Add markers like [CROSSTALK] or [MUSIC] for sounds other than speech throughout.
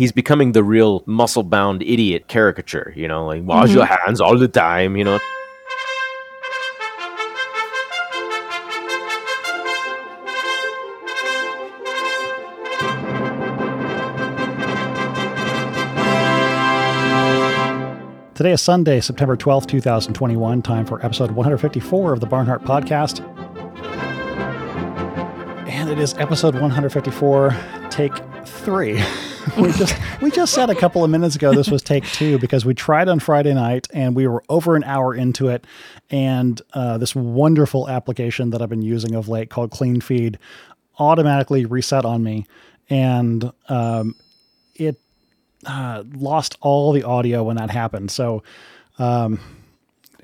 he's becoming the real muscle bound idiot caricature. You know, like wash mm-hmm. your hands all the time. You know. Today is Sunday, September 12th, 2021, time for episode 154 of the Barnhart Podcast. And it is episode 154, take three. [LAUGHS] we just we just said a couple of minutes ago this was take two because we tried on Friday night and we were over an hour into it, and uh, this wonderful application that I've been using of late called Clean Feed automatically reset on me, and um, it uh, lost all the audio when that happened. So, um,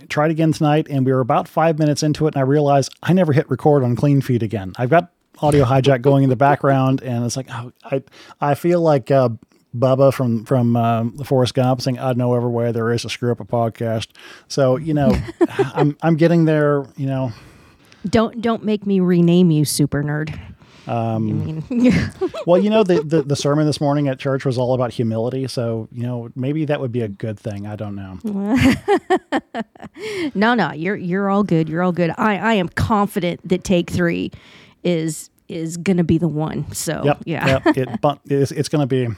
tried again tonight, and we were about five minutes into it, and I realized I never hit record on Clean Feed again. I've got audio hijack going in the background, and it's like oh, I I feel like uh, Bubba from from um, the Forrest Gump saying, "I know everywhere there is a screw up a podcast." So you know, [LAUGHS] I'm I'm getting there. You know, Don't don't make me rename you, super nerd. Um, [LAUGHS] well, you know, the, the, the sermon this morning at church was all about humility. So, you know, maybe that would be a good thing. I don't know. [LAUGHS] no, no, you're you're all good. You're all good. I I am confident that take three is is gonna be the one. So Yep. yeah. Yep. It, but it's, it's going to be.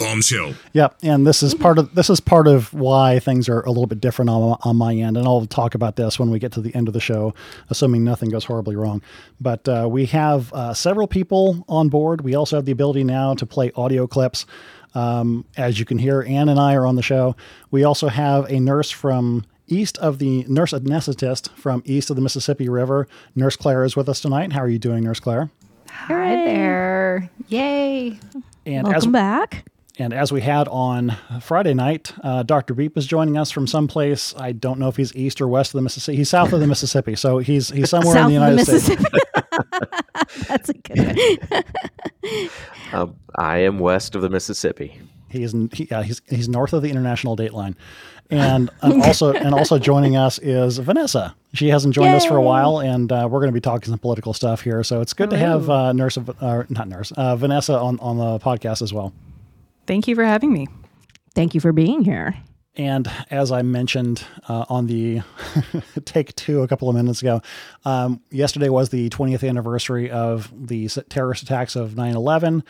Bombshell. Yep. And this is part of this is part of why things are a little bit different on, on my end. And I'll talk about this when we get to the end of the show, assuming nothing goes horribly wrong. But uh, we have uh, several people on board. We also have the ability now to play audio clips. Um, as you can hear, Anne and I are on the show. We also have a nurse from east of the nurse anesthetist from east of the Mississippi River. Nurse Claire is with us tonight. How are you doing, Nurse Claire? Hi there. Yay. And Welcome back. And as we had on Friday night, uh, Dr. Beep is joining us from someplace. I don't know if he's east or west of the Mississippi. He's south of the Mississippi, so he's he's somewhere South in the of United the States. Mississippi. [LAUGHS] That's a good one. Uh, [LAUGHS] I am west of the Mississippi. He is he, uh, he's he's north of the international date line, and and [LAUGHS] also and also joining us is Vanessa. She hasn't joined us for a while, and uh, we're going to be talking some political stuff here. So it's good to have uh, nurse uh, not nurse uh, Vanessa on on the podcast as well. Thank you for having me. Thank you for being here. And as I mentioned uh, on the [LAUGHS] take two a couple of minutes ago, um, yesterday was the 20th anniversary of the terrorist attacks of 9 11.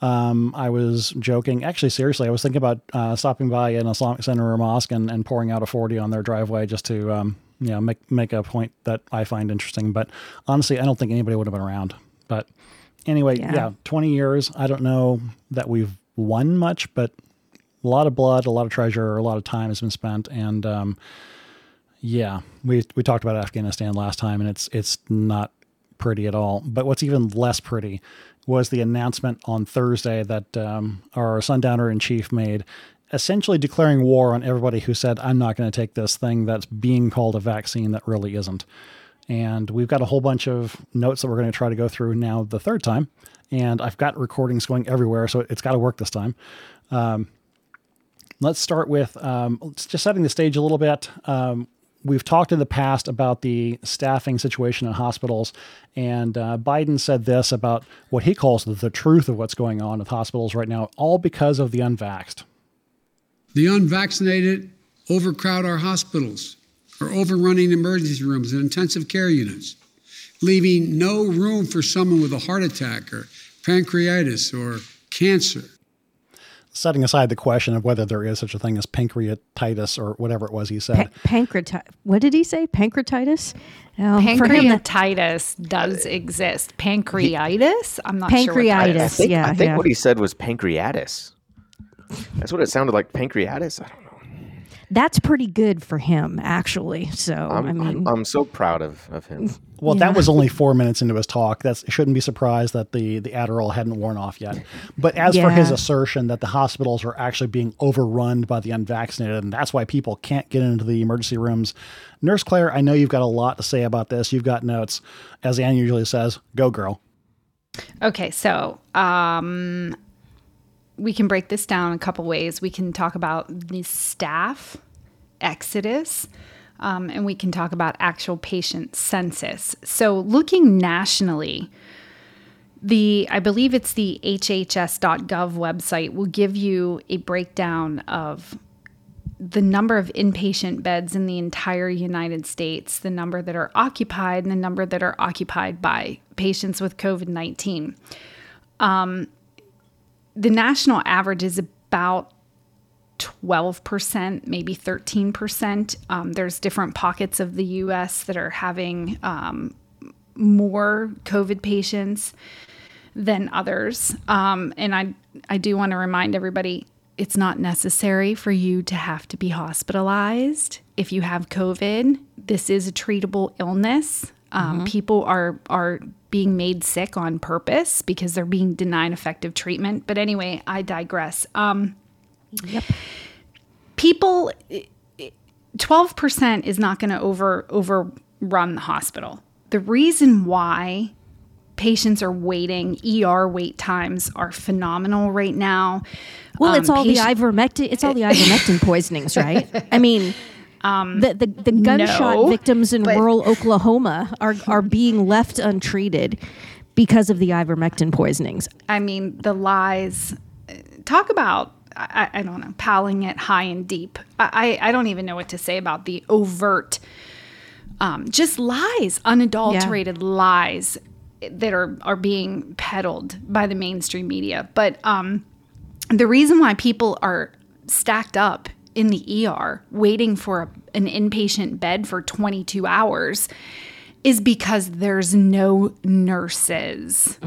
Um, I was joking, actually, seriously, I was thinking about uh, stopping by an Islamic center or mosque and, and pouring out a 40 on their driveway just to, um, you know, make, make a point that I find interesting. But honestly, I don't think anybody would have been around. But anyway, Yeah. yeah, 20 years. I don't know that we've won much, but a lot of blood, a lot of treasure, a lot of time has been spent, and um, yeah, we we talked about Afghanistan last time, and it's it's not pretty at all. But what's even less pretty was the announcement on Thursday that um, our sundowner in chief made, essentially declaring war on everybody who said, "I'm not going to take this thing that's being called a vaccine that really isn't." And we've got a whole bunch of notes that we're going to try to go through now the third time. And I've got recordings going everywhere, so it's got to work this time. Let's start with um, just setting the stage a little bit. Um, we've talked in the past about the staffing situation in hospitals, and uh, Biden said this about what he calls the truth of what's going on with hospitals right now, all because of the unvaxxed. The unvaccinated overcrowd our hospitals, are overrunning emergency rooms and intensive care units, leaving no room for someone with a heart attack or pancreatitis or cancer. Setting aside the question of whether there is such a thing as pancreatitis or whatever it was he said. Pa- pancreatitis. What did he say? Pancreatitis? Um, for him, that- Pancreatitis does exist. Pancreatitis? I'm not sure. Pancreatitis. I think, yeah, I think yeah. what he said was pancreatitis. That's what it sounded like. Pancreatitis. I don't know. That's pretty good for him, actually. So I'm, I mean, I'm, I'm so proud of, of him. Well, that was only four minutes into his talk. That's shouldn't be surprised that the the Adderall hadn't worn off yet. But as for his assertion that the hospitals are actually being overrun by the unvaccinated, and that's why people can't get into the emergency rooms, Nurse Claire, I know you've got a lot to say about this. You've got notes, as Anne usually says. Go, girl. Okay, so um, we can break this down a couple ways. We can talk about the staff exodus, um, and we can talk about actual patient census. So, looking nationally, the I believe it's the hhs.gov website will give you a breakdown of the number of inpatient beds in the entire United States, the number that are occupied, and the number that are occupied by patients with COVID 19. Um, the national average is about 12%, maybe 13%. Um, there's different pockets of the US that are having um, more COVID patients than others. Um, and I, I do want to remind everybody it's not necessary for you to have to be hospitalized if you have COVID. This is a treatable illness. Um, People are are being made sick on purpose because they're being denied effective treatment. But anyway, I digress. Um, Yep. people, twelve percent is not going to over overrun the hospital. The reason why patients are waiting, ER wait times are phenomenal right now. Well, it's Um, all patient- the ivermectin. It's all the ivermectin poisonings, right? [LAUGHS] I mean, the, the the gunshot no, victims in rural Oklahoma are are being left untreated because of the ivermectin poisonings. I mean, the lies. Talk about I, I don't know, palling it high and deep. I, I I don't even know what to say about the overt, um, just lies, unadulterated lies that are are being peddled by the mainstream media. But um, the reason why people are stacked up in the ER waiting for a, an inpatient bed for 22 hours is because there's no nurses.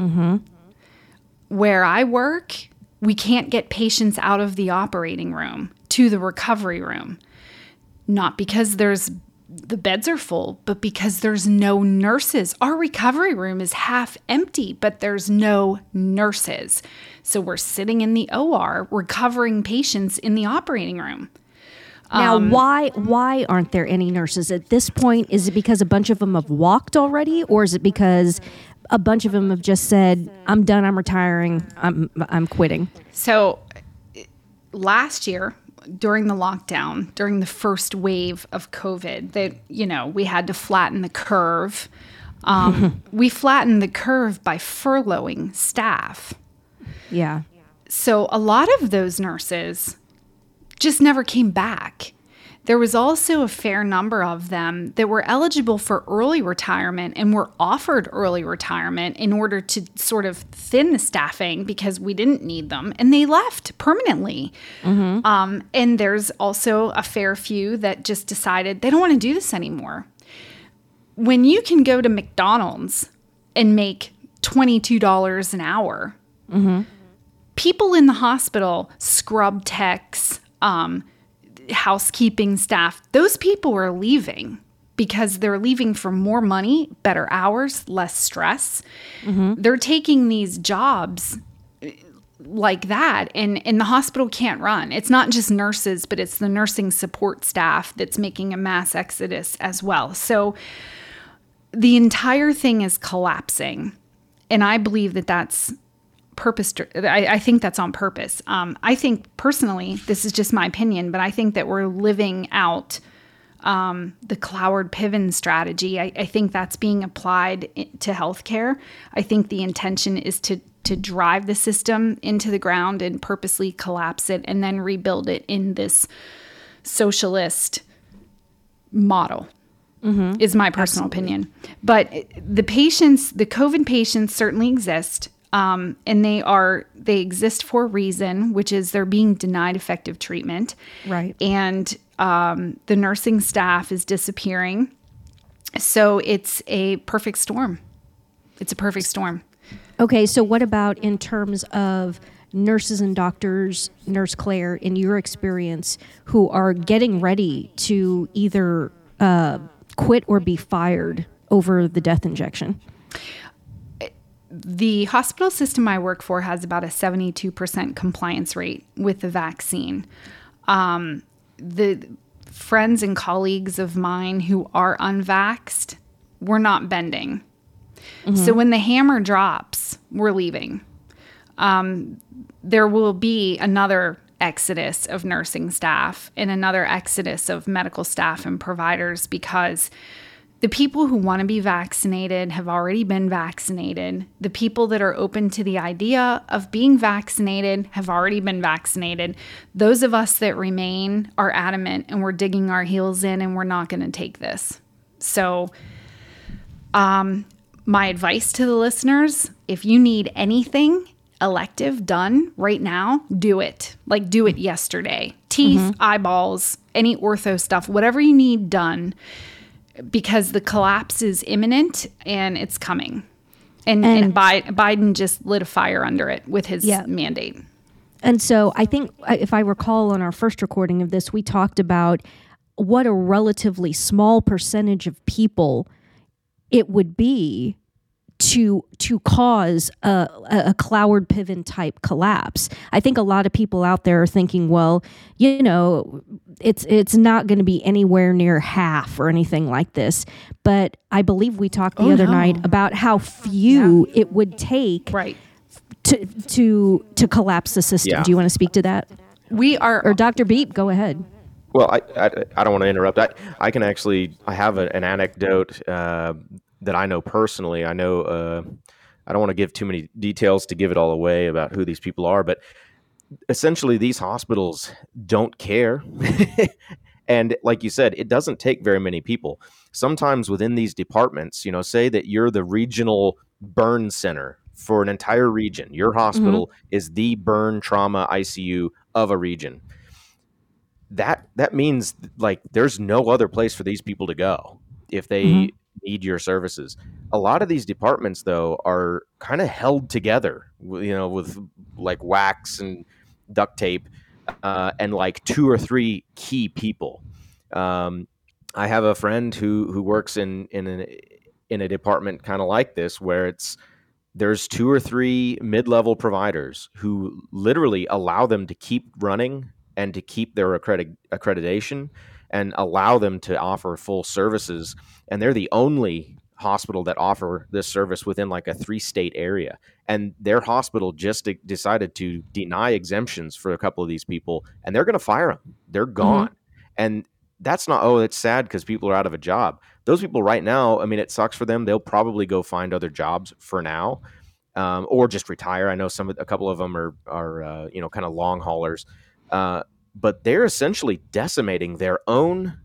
Where I work, we can't get patients out of the operating room to the recovery room. Not because there's the beds are full, but because there's no nurses. Our recovery room is half empty, but there's no nurses. So we're sitting in the OR recovering patients in the operating room. Now, Um, why why aren't there any nurses at this point? Is it because a bunch of them have walked already, or is it because a bunch of them have just said, "I'm done. I'm retiring. I'm I'm quitting." So last year during the lockdown, during the first wave of COVID, that you know we had to flatten the curve. Um, [LAUGHS] we flattened the curve by furloughing staff. Yeah. So a lot of those nurses just never came back. There was also a fair number of them that were eligible for early retirement and were offered early retirement in order to sort of thin the staffing because we didn't need them, and they left permanently. Um, and there's also a fair few that just decided they don't want to do this anymore. When you can go to McDonald's and make $22 an hour, people in the hospital, scrub techs, um, housekeeping staff, those people are leaving because they're leaving for more money, better hours, less stress. They're taking these jobs like that and and the hospital can't run. It's not just nurses, but it's the nursing support staff that's making a mass exodus as well. So the entire thing is collapsing. And I believe that that's purpose. I, I think that's on purpose. Um, I think personally, this is just my opinion, but I think that we're living out um, the Cloward Piven strategy. I, I think that's being applied to healthcare. I think the intention is to to drive the system into the ground and purposely collapse it and then rebuild it in this socialist model is my personal opinion. But the patients, the COVID patients certainly exist. Um, and they are they exist for a reason, which is they're being denied effective treatment. Right. And um, the nursing staff is disappearing. So it's a perfect storm. It's a perfect storm. Okay, so what about in terms of nurses and doctors, Nurse Claire, in your experience, who are getting ready to either uh, quit or be fired over the death injection? The hospital system I work for has about a 72% compliance rate with the vaccine. Um, the friends and colleagues of mine who are unvaxxed, we're not bending. So when the hammer drops, we're leaving. Um, there will be another exodus of nursing staff and another exodus of medical staff and providers because the people who want to be vaccinated have already been vaccinated. The people that are open to the idea of being vaccinated have already been vaccinated. Those of us that remain are adamant and we're digging our heels in and we're not going to take this. So, um, my advice to the listeners if you need anything elective done right now, do it. Like, do it yesterday. Teeth, eyeballs, any ortho stuff, whatever you need done because the collapse is imminent and it's coming. And, and, Bi- Biden just lit a fire under it with his Yeah. mandate. And so I think, if I recall on our first recording of this, we talked about what a relatively small percentage of people it would be to to cause a, a a Cloward Piven type collapse. I think a lot of people out there are thinking, well, you know, it's it's not going to be anywhere near half or anything like this. But I believe we talked the Oh, other no. night about how few it would take Right. to to to collapse the system. Yeah. Do you want to speak to that? We are Or Dr. Beep, go ahead. Well, I, I, I don't want to interrupt. I, I can actually I have a, an anecdote uh, that I know personally. I know uh, I don't want to give too many details to give it all away about who these people are, but essentially these hospitals don't care. [LAUGHS] and like you said, it doesn't take very many people. Sometimes within these departments, you know, say that you're the regional burn center for an entire region. Your hospital is the burn trauma ICU of a region that that means like there's no other place for these people to go if they Mhm. Need your services. A lot of these departments though are kind of held together, you know, with like wax and duct tape uh, and like two or three key people. Um, I have a friend who who works in in an, in a department kind of like this where it's there's two or three mid-level providers who literally allow them to keep running and to keep their accredit- accreditation and allow them to offer full services. And they're the only hospital that offer this service within like a three state area. And their hospital just de- decided to deny exemptions for a couple of these people and they're going to fire them they're gone. And that's not oh it's sad because people are out of a job. Those people right now i mean it sucks for them. They'll probably go find other jobs for now um, or just retire. I know some a couple of them are are uh, you know kind of long haulers. Uh, but they're essentially decimating their own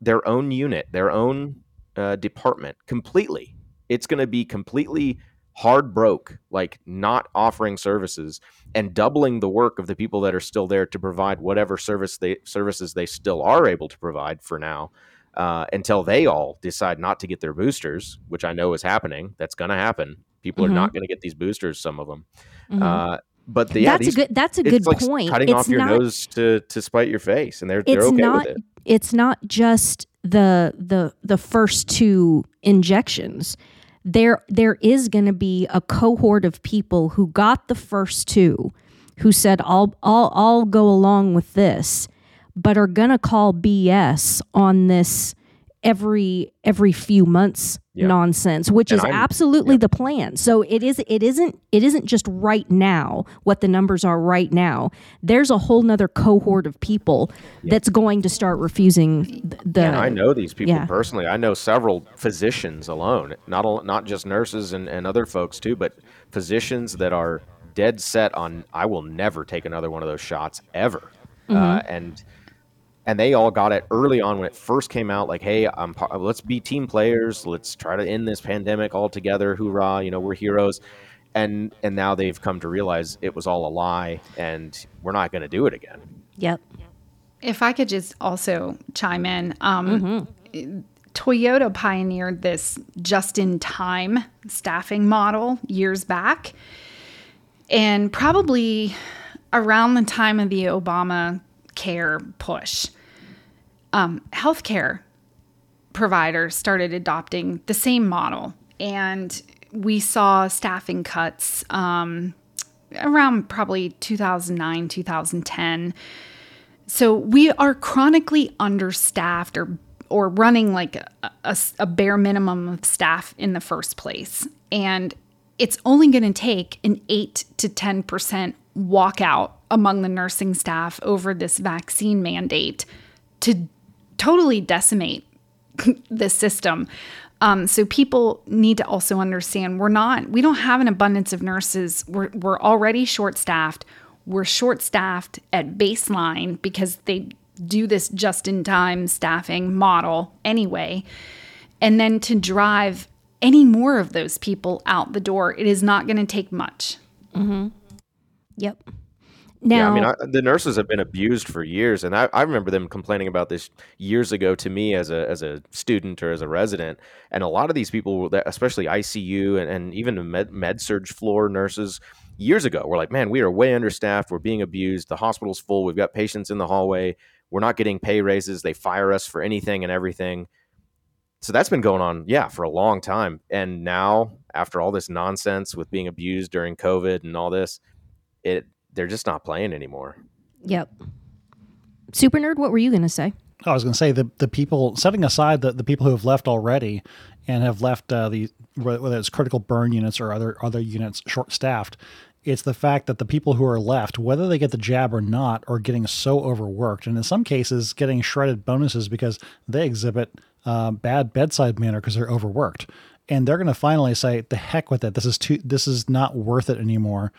their own unit their own uh, department completely it's going to be completely hard broke like not offering services and doubling the work of the people that are still there to provide whatever service they services they still are able to provide for now uh, until they all decide not to get their boosters which i know is happening that's going to happen people Mhm. are not going to get these boosters some of them Mhm. uh, but the, yeah that's these a good that's a good like point. cutting it's off your not nose to to spite your face, and they're they're okay not with it. it's not just the the the first two injections. There there is going to be a cohort of people who got the first two who said I'll I'll I'll go along with this but are going to call BS on this every every few months Yeah. nonsense which And is I'm- absolutely the plan so it is it isn't it isn't just right now what the numbers are right now there's a whole nother cohort of people that's going to start refusing th- the And I know these people yeah. personally. I know several physicians alone, not not just nurses and, and other folks too, but physicians that are dead set on I will never take another one of those shots ever. Mm-hmm. Uh, and and they all got it early on when it first came out. Like, hey, I'm pa- let's be team players. Let's try to end this pandemic all together. Hoorah! You know, we're heroes. And and now they've come to realize it was all a lie, and we're not going to do it again. yep If I could just also chime in, um, Toyota pioneered this just in time staffing model years back. And probably around the time of the Obama care push, um, healthcare providers started adopting the same model. And we saw staffing cuts um, around probably 2009, 2010. So we are chronically understaffed or or running like a, a, a bare minimum of staff in the first place. And it's only going to take an 8 to 10% walkout among the nursing staff over this vaccine mandate to totally decimate [LAUGHS] the system. Um, so people need to also understand we're not we don't have an abundance of nurses. We're we're already short staffed. We're short staffed at baseline because they do this just in time staffing model anyway. And then to drive any more of those people out the door, it is not going to take much. Mm-hmm. Yep. Now, yeah, I mean, I, the nurses have been abused for years, and I, I remember them complaining about this years ago to me as a as a student or as a resident. And a lot of these people, especially ICU and, and even the med, med surg floor nurses, years ago, were like, "Man, we are way understaffed. We're being abused. The hospital's full. We've got patients in the hallway. We're not getting pay raises. They fire us for anything and everything." So that's been going on, yeah, for a long time. And now, after all this nonsense with being abused during COVID and all this, it they're just not playing anymore. yep. Super nerd, what were you going to say? I was going to say the the people setting aside the, the people who have left already and have left uh, the whether it's critical burn units or other other units short staffed. It's the fact that the people who are left, whether they get the jab or not, are getting so overworked, and in some cases, getting shredded bonuses because they exhibit uh, bad bedside manner because they're overworked, and they're going to finally say, "The heck with it! This is too. This is not worth it anymore."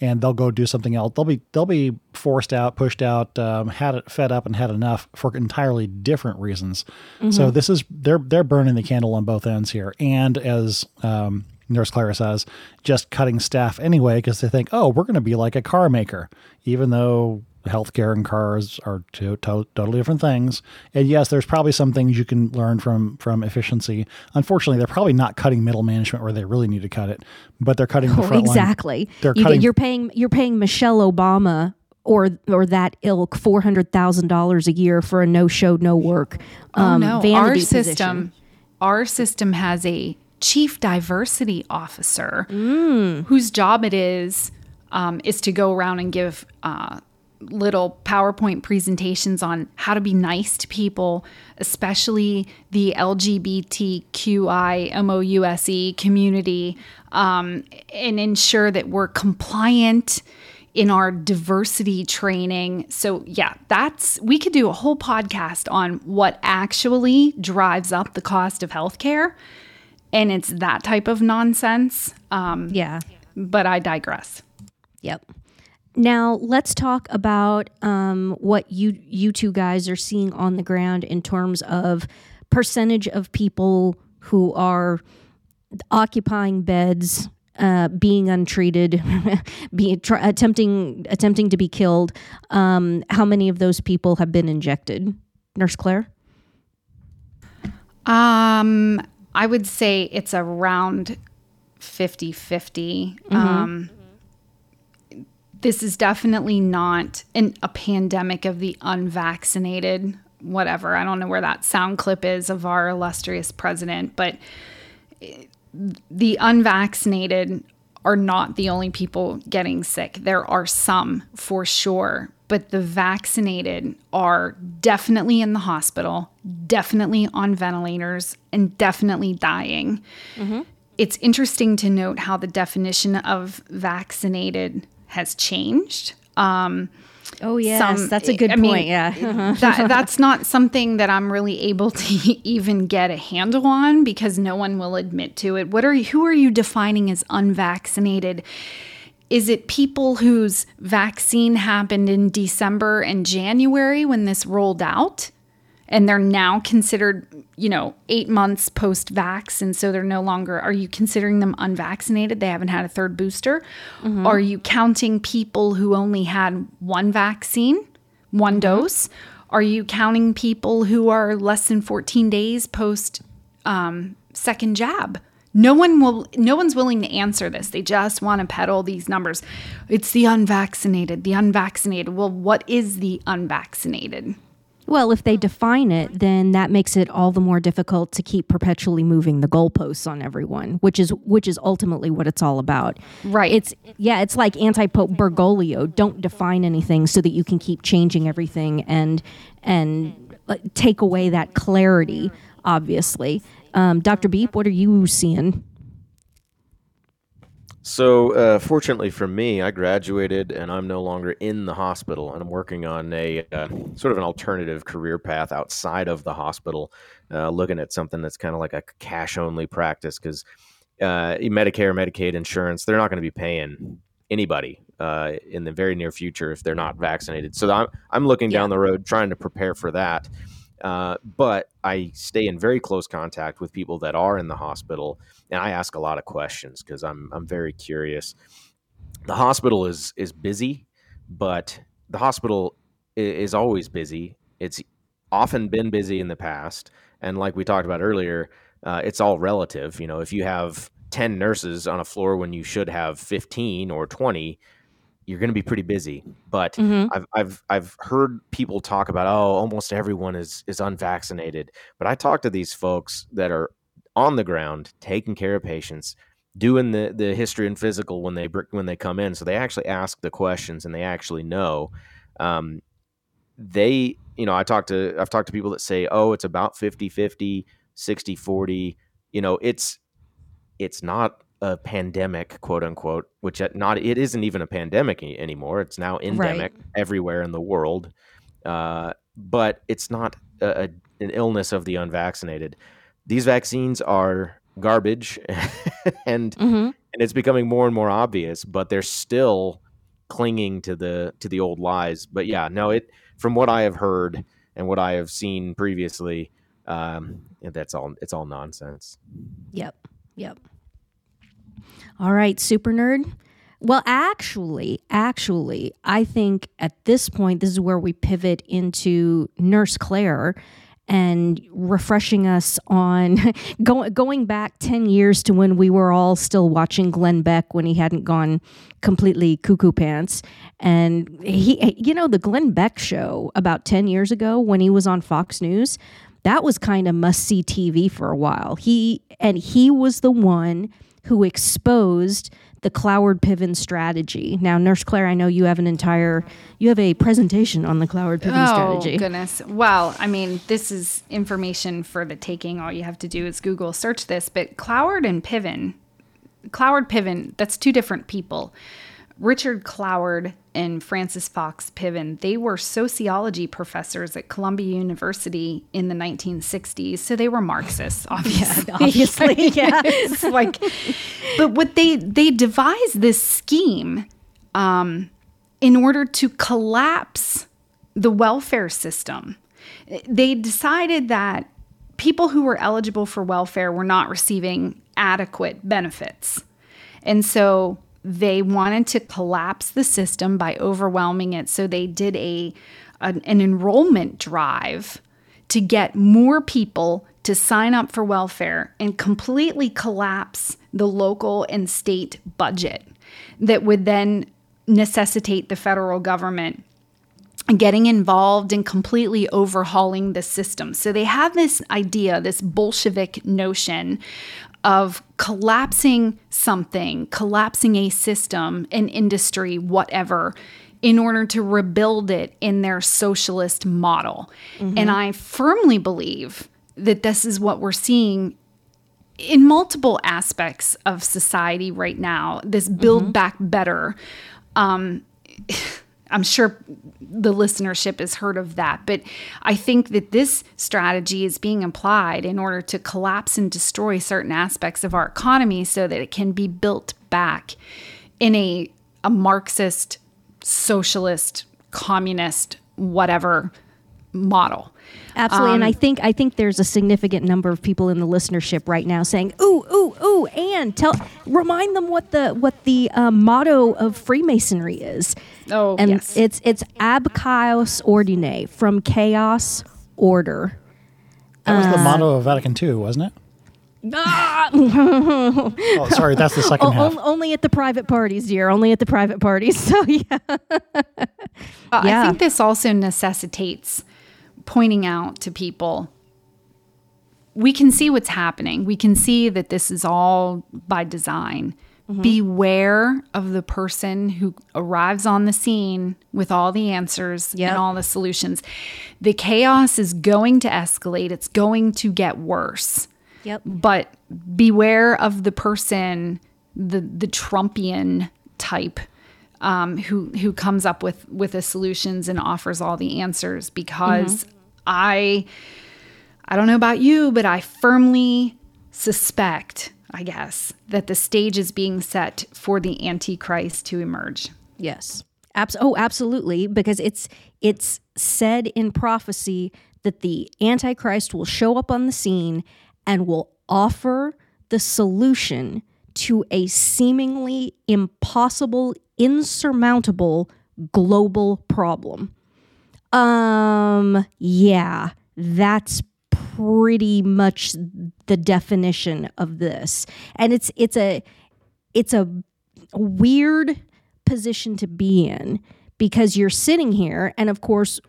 And they'll go do something else. They'll be they'll be forced out, pushed out, um, had it fed up, and had enough for entirely different reasons. So this is they're they're burning the candle on both ends here, and as um, Nurse Clara says, just cutting staff anyway because they think, oh, we're going to be like a car maker, even though healthcare and cars are two to- totally different things. And yes, there's probably some things you can learn from from efficiency. Unfortunately, they're probably not cutting middle management where they really need to cut it, but they're cutting the front line. exactly. They're you, cutting- are paying you're paying Michelle Obama or or that ilk four hundred thousand dollars a year for a no show no work. Um, oh no, vanity our position. system, our system has a chief diversity officer Mm. whose job it is um, is to go around and give uh, little PowerPoint presentations on how to be nice to people, especially the LGBTQI MOUSE community, um, and ensure that we're compliant in our diversity training. So, yeah, that's we could do a whole podcast on what actually drives up the cost of healthcare. And it's that type of nonsense. Um, Yeah. but I digress. Yep. Now let's talk about um, what you you two guys are seeing on the ground in terms of percentage of people who are occupying beds, uh, being untreated, [LAUGHS] attempting attempting to be killed. Um, how many of those people have been injected? Nurse Claire. Um, I would say it's around 50 50. Um, this is definitely not an, a pandemic of the unvaccinated, whatever. I don't know where that sound clip is of our illustrious president, but eh, the unvaccinated are not the only people getting sick. There are some for sure, but the vaccinated are definitely in the hospital, definitely on ventilators, and definitely dying. Mm-hmm. It's interesting to note how the definition of vaccinated has changed. Um, Oh yes, some- that's a good I point. mean, yeah. that, that's not something that I'm really able to [LAUGHS] even get a handle on because no one will admit to it. What are you, who are you defining as unvaccinated? Is it people whose vaccine happened in December and January when this rolled out? And they're now considered, you know, eight months post vax. And so they're no longer, are you considering them unvaccinated? They haven't had a third booster? Are you counting people who only had one vaccine, one dose? Are you counting people who are less than 14 days post um, second jab? No one will. No one's willing to answer this. They just want to peddle these numbers. It's the unvaccinated. The unvaccinated. Well, what is the unvaccinated? Well, if they define it, then that makes it all the more difficult to keep perpetually moving the goalposts on everyone, which is which is ultimately what it's all about. Right. It's yeah, it's like anti-pope Bergoglio. Don't define anything so that you can keep changing everything and and uh, take away that clarity. Obviously, um, Dr. Beep, what are you seeing? So, uh, fortunately for me, I graduated and I'm no longer in the hospital, and I'm working on a uh, sort of an alternative career path outside of the hospital, uh, looking at something that's kind of like a cash only practice because uh, Medicare, Medicaid, insurance, they're not going to be paying anybody uh, in the very near future if they're not vaccinated. So, I'm, I'm looking down the road trying to prepare for that. Uh, but I stay in very close contact with people that are in the hospital, and I ask a lot of questions because I'm I'm very curious. The hospital is is busy, but the hospital is, always busy. It's often been busy in the past, and like we talked about earlier, uh, it's all relative. You know, if you have ten nurses on a floor when you should have fifteen or twenty, you're going to be pretty busy. But mm-hmm. I've I've I've heard people talk about oh almost everyone is is unvaccinated. But I talk to these folks that are on the ground taking care of patients, doing the the history and physical when they when they come in. So they actually ask the questions and they actually know. Um, they you know I talk to I've talked to people that say oh it's about 50 50 60 40 you know it's it's not a pandemic, quote unquote, which not it isn't even a pandemic anymore. It's now endemic right. everywhere in the world, uh, but it's not a, a, an illness of the unvaccinated. These vaccines are garbage, [LAUGHS] and mm-hmm. and it's becoming more and more obvious. But they're still clinging to the to the old lies. But yeah, no, it from what I have heard and what I have seen previously, um, that's all. It's all nonsense. Yep. Yep. All right, super nerd. Well, actually, actually, I think at this point, this is where we pivot into Nurse Claire and refreshing us on [LAUGHS] going going back 10 years to when we were all still watching Glenn Beck when he hadn't gone completely cuckoo pants and he you know the Glenn Beck show about 10 years ago when he was on Fox News that was kind of must see TV for a while he and he was the one who exposed the Cloward Piven strategy. Now, Nurse Claire, I know you have an entire you have a presentation on the Cloward Piven oh, strategy. Oh goodness! Well, I mean, this is information for the taking. All you have to do is Google search this. But Cloward and Piven, Cloward Piven, that's two different people. Richard Cloward and Frances Fox Piven, they were sociology professors at Columbia University in the 1960s. So they were Marxists, obviously. [LAUGHS] Yeah, obviously, [LAUGHS] yeah. like, but what they they devised this scheme um, in order to collapse the welfare system. They decided that people who were eligible for welfare were not receiving adequate benefits. And so they wanted to collapse the system by overwhelming it. So they did a an, an enrollment drive to get more people to sign up for welfare and completely collapse the local and state budget that would then necessitate the federal government getting involved in completely overhauling the system. So they have this idea, this Bolshevik notion of collapsing something, collapsing a system, an industry, whatever, in order to rebuild it in their socialist model. Mm-hmm. And I firmly believe that this is what we're seeing in multiple aspects of society right now this build mm-hmm. back better. Um, [LAUGHS] I'm sure the listenership has heard of that, but I think that this strategy is being applied in order to collapse and destroy certain aspects of our economy so that it can be built back in a, a Marxist, socialist, communist, whatever model. Absolutely, um, and I um, think I think there's a significant number of people in the listenership right now saying, "Ooh, ooh, ooh!" And tell, remind them what the what the uh, motto of Freemasonry is. Oh, and yes. it's it's ab chaos ordine, from chaos order. That was uh, the motto of Vatican II, wasn't it? Ah! [LAUGHS] oh, sorry, that's the [LAUGHS] second half. only at the private parties, dear. Only at the private parties. [LAUGHS] So yeah. uh, yeah. I think this also necessitates pointing out to people we can see what's happening. We can see that this is all by design. Mm-hmm. Beware of the person who arrives on the scene with all the answers yep. and all the solutions. The chaos is going to escalate, it's going to get worse. Yep. But beware of the person the the Trumpian type um, who who comes up with with the solutions and offers all the answers because I I don't know about you, but I firmly suspect, I guess, that the stage is being set for the Antichrist to emerge. Yes. Abs- oh, absolutely. Because it's it's said in prophecy that the Antichrist will show up on the scene and will offer the solution to a seemingly impossible, insurmountable global problem. Um, yeah, that's pretty much the definition of this. And it's it's a it's a weird position to be in because you're sitting here and of course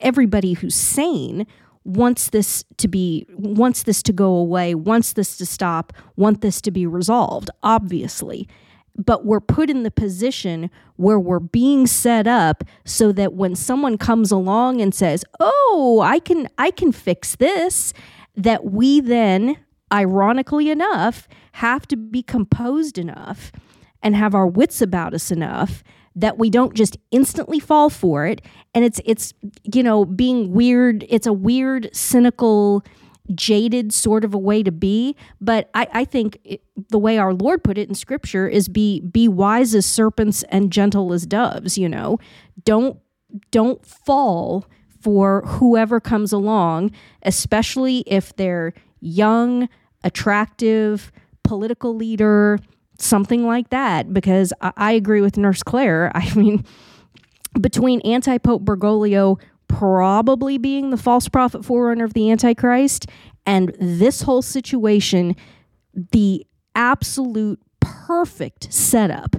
everybody who's sane wants this to be wants this to go away wants this to stop want this to be resolved obviously but we're put in the position where we're being set up so that when someone comes along and says oh i can i can fix this that we then ironically enough have to be composed enough and have our wits about us enough that we don't just instantly fall for it. And it's it's you know being weird it's a weird cynical jaded sort of a way to be but i, I think it, the way our lord put it in scripture is be be wise as serpents and gentle as doves you know don't don't fall for whoever comes along especially if they're young attractive political leader something like that because I, I agree with Nurse Claire. [LAUGHS] I mean, between anti Pope Bergoglio probably being the false prophet forerunner of the Antichrist and this whole situation, the absolute perfect setup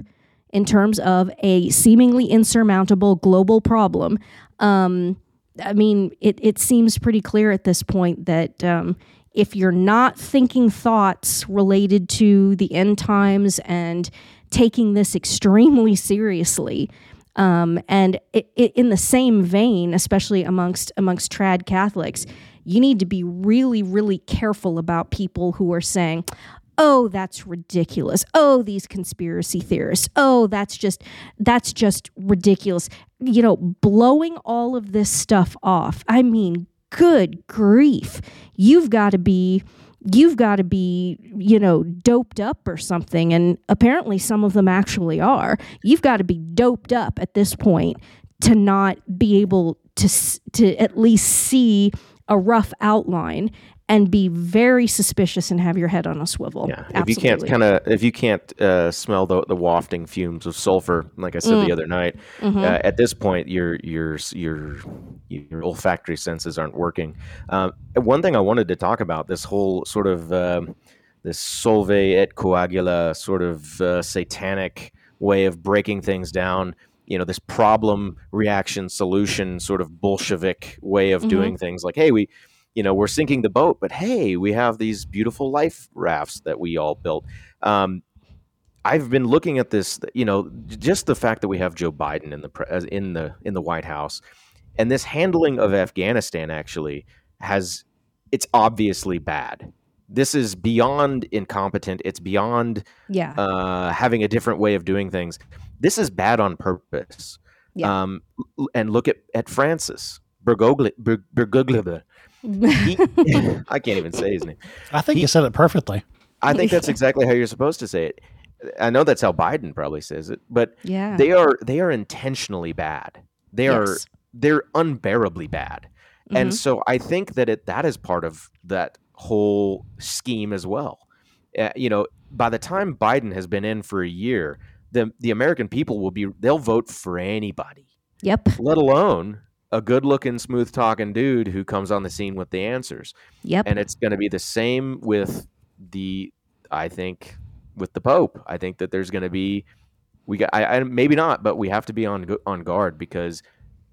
in terms of a seemingly insurmountable global problem. Um, I mean, it, it seems pretty clear at this point that um, if you're not thinking thoughts related to the end times and taking this extremely seriously, um, and it, it, in the same vein, especially amongst amongst trad Catholics, you need to be really, really careful about people who are saying, "Oh, that's ridiculous. Oh, these conspiracy theorists. Oh, that's just that's just ridiculous." You know, blowing all of this stuff off. I mean, good grief, you've got to be you've got to be, you know, doped up or something. And apparently some of them actually are. You've got to be doped up at this point to not be able to to at least see a rough outline and be very suspicious and have your head on a swivel. Yeah, if you can't kind of if you can't uh, smell the the wafting fumes of sulfur, like I said Mm. the other night, Mm-hmm. uh, at this point your your your your olfactory senses aren't working. Um, one thing I wanted to talk about this whole sort of um, this solve et coagula sort of uh, satanic way of breaking things down. You know, this problem reaction solution sort of Bolshevik way of Mhm. doing things. Like, hey, we you know we're sinking the boat but hey we have these beautiful life rafts that we all built. Um, i've been looking at this you know just the fact that we have joe biden in the in the in the white house and this handling of afghanistan actually has it's obviously bad. This is beyond incompetent. It's beyond Yeah. uh, having a different way of doing things. This is bad on purpose. Yeah. um, and look at at francis Bergoglio, Ber- Bergoglio, he, [LAUGHS] I can't even say his name. I think He- you said it perfectly. I think that's [LAUGHS] exactly how you're supposed to say it. I know that's how Biden probably says it, but yeah. they are they are intentionally bad. They are they're unbearably bad. And Mhm. so I think that it that is part of that whole scheme as well. Uh, you know, by the time Biden has been in for a year, the the American people will be they'll vote for anybody Yep. let alone a good looking, smooth talking dude who comes on the scene with the answers. Yep. And it's going to be the same with the, I think, with the Pope. I think that there's going to be, we got, I, I, maybe not, but we have to be on on guard because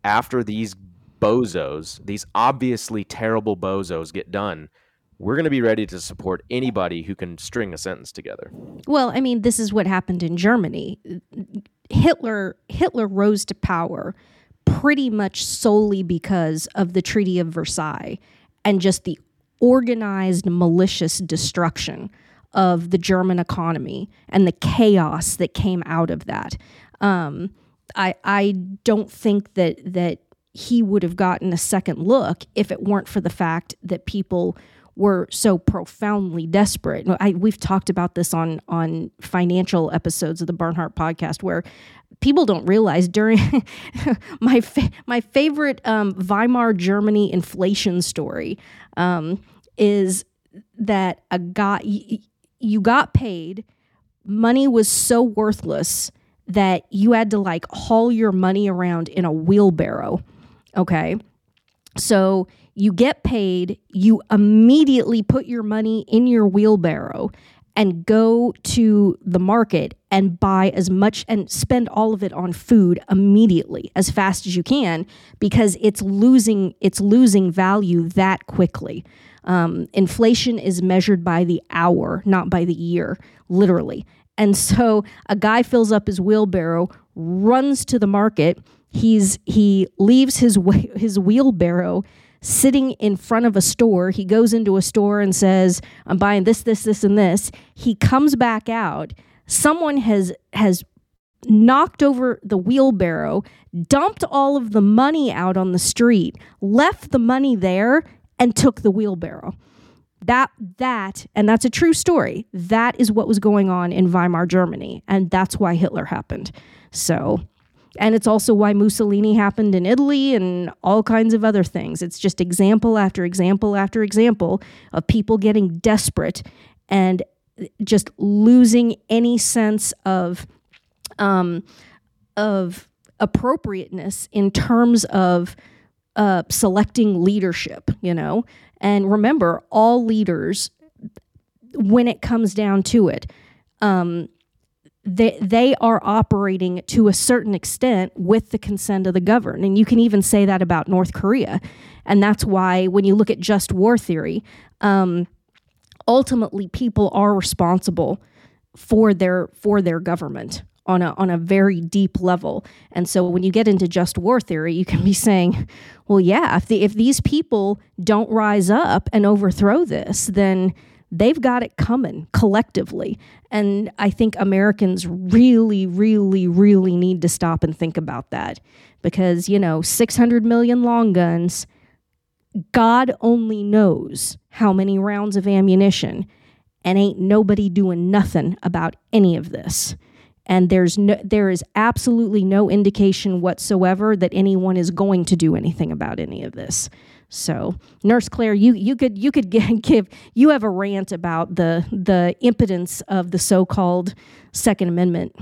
after these bozos, these obviously terrible bozos get done, we're going to be ready to support anybody who can string a sentence together. Well, I mean, this is what happened in Germany. Hitler Hitler rose to power pretty much solely because of the Treaty of Versailles and just the organized malicious destruction of the German economy and the chaos that came out of that. Um, I I don't think that that he would have gotten a second look if it weren't for the fact that people were so profoundly desperate. I, we've talked about this on on financial episodes of the Barnhart podcast, where people don't realize during [LAUGHS] my fa- my favorite um, Weimar Germany inflation story um, is that a guy you got paid, money was so worthless that you had to like haul your money around in a wheelbarrow. Okay, so you get paid, you immediately put your money in your wheelbarrow and go to the market and buy as much and spend all of it on food immediately as fast as you can because it's losing it's losing value that quickly. Um, inflation is measured by the hour, not by the year, literally. And so a guy fills up his wheelbarrow, runs to the market. He's he leaves his [LAUGHS] his wheelbarrow sitting in front of a store. He goes into a store and says, "I'm buying this, this, this, and this." He comes back out. Someone has has knocked over the wheelbarrow, dumped all of the money out on the street, left the money there, and took the wheelbarrow. That that and that's a true story. That is what was going on in Weimar Germany, and that's why Hitler happened. So and it's also why Mussolini happened in Italy and all kinds of other things. It's just example after example after example of people getting desperate and just losing any sense of um, of appropriateness in terms of uh, selecting leadership. You know, and remember, all leaders, when it comes down to it, um, they, they are operating to a certain extent with the consent of the governed. And you can even say that about North Korea. And that's why when you look at just war theory, um, ultimately people are responsible for their for their government on a on a very deep level. And so when you get into just war theory, you can be saying, well, yeah, if the, if these people don't rise up and overthrow this, then they've got it coming collectively. And I think Americans really, really, really need to stop and think about that because, you know, 600 million long guns, God only knows how many rounds of ammunition, and ain't nobody doing nothing about any of this. And there's no, there is absolutely no indication whatsoever that anyone is going to do anything about any of this. So, Nurse Claire, you you could you could [LAUGHS] give you have a rant about the the impotence of the so-called Second Amendment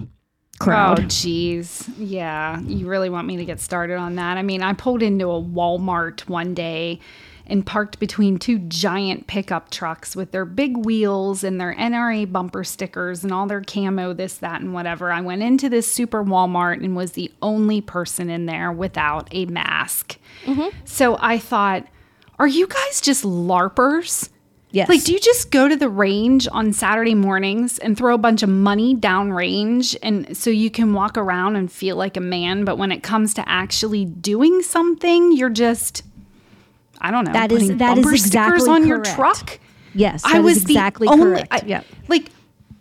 crowd. Oh, jeez, yeah. You really want me to get started on that? I mean, I pulled into a Walmart one day and parked between two giant pickup trucks with their big wheels and their NRA bumper stickers and all their camo, this, that, and whatever. I went into this super Walmart and was the only person in there without a mask. Mm-hmm. So I thought, are you guys just LARPers? Yes. Like, do you just go to the range on Saturday mornings and throw a bunch of money down range and so you can walk around and feel like a man? But when it comes to actually doing something, you're just I don't know. That is that is exactly on correct. your truck. Yes, I was exactly the only. correct. I, yeah. Like,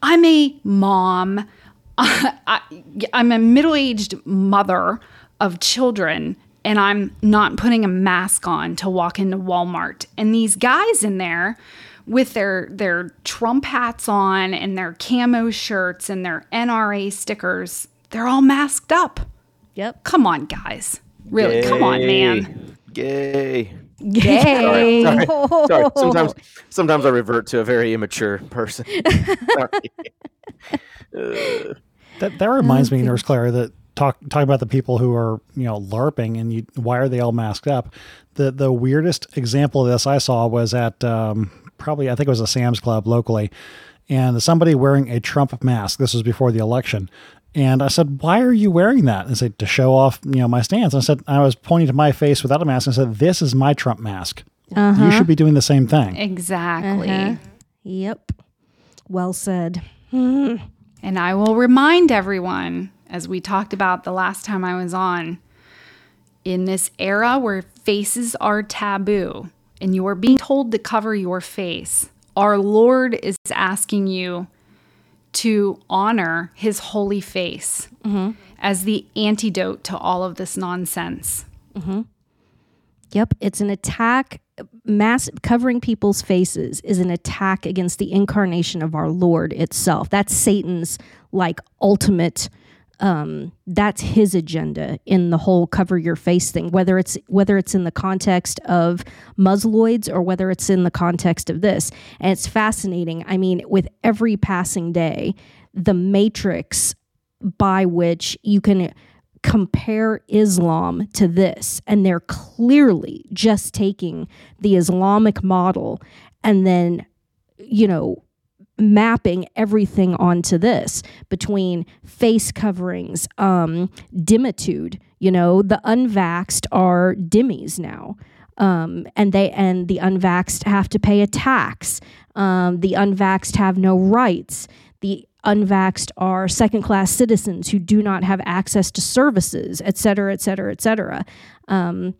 I'm a mom. [LAUGHS] I, I'm a middle-aged mother of children, and I'm not putting a mask on to walk into Walmart. And these guys in there with their their Trump hats on and their camo shirts and their NRA stickers, they're all masked up. Yep. Come on, guys. Really, come on, man. Gay. Gay. Sorry, sorry, sorry. [LAUGHS] Sometimes, sometimes I revert to a very immature person. [LAUGHS] Uh, That that reminds me, Nurse Claire, that talk talking about the people who are you know larping and you why are they all masked up? The the weirdest example of this I saw was at um, probably I think it was a Sam's Club locally, and somebody wearing a Trump mask. This was before the election. And I said, "Why are you wearing that?" And they said, "To show off, you know, my stance." And I said, I was pointing to my face without a mask, and I said, "This is my Trump mask. Uh-huh. You should be doing the same thing." Exactly. Uh-huh. Yep. Well said. [LAUGHS] And I will remind everyone, as we talked about the last time I was on, in this era where faces are taboo and you are being told to cover your face, our Lord is asking you to honor his holy face as the antidote to all of this nonsense. Yep, it's an attack. Mass covering people's faces is an attack against the incarnation of our Lord itself. That's Satan's like ultimate. Um, that's his agenda in the whole cover your face thing. Whether it's whether it's in the context of Musloids or whether it's in the context of this, and it's fascinating. I mean, with every passing day, the matrix by which you can compare Islam to this, and they're clearly just taking the Islamic model and then, you know, mapping everything onto this between face coverings, um, dhimmitude. You know, the unvaxxed are dhimmis now. Um, and they and the unvaxxed have to pay a tax. Um, the unvaxxed have no rights. The unvaxxed are second class citizens who do not have access to services, et cetera, et cetera, et cetera. Um,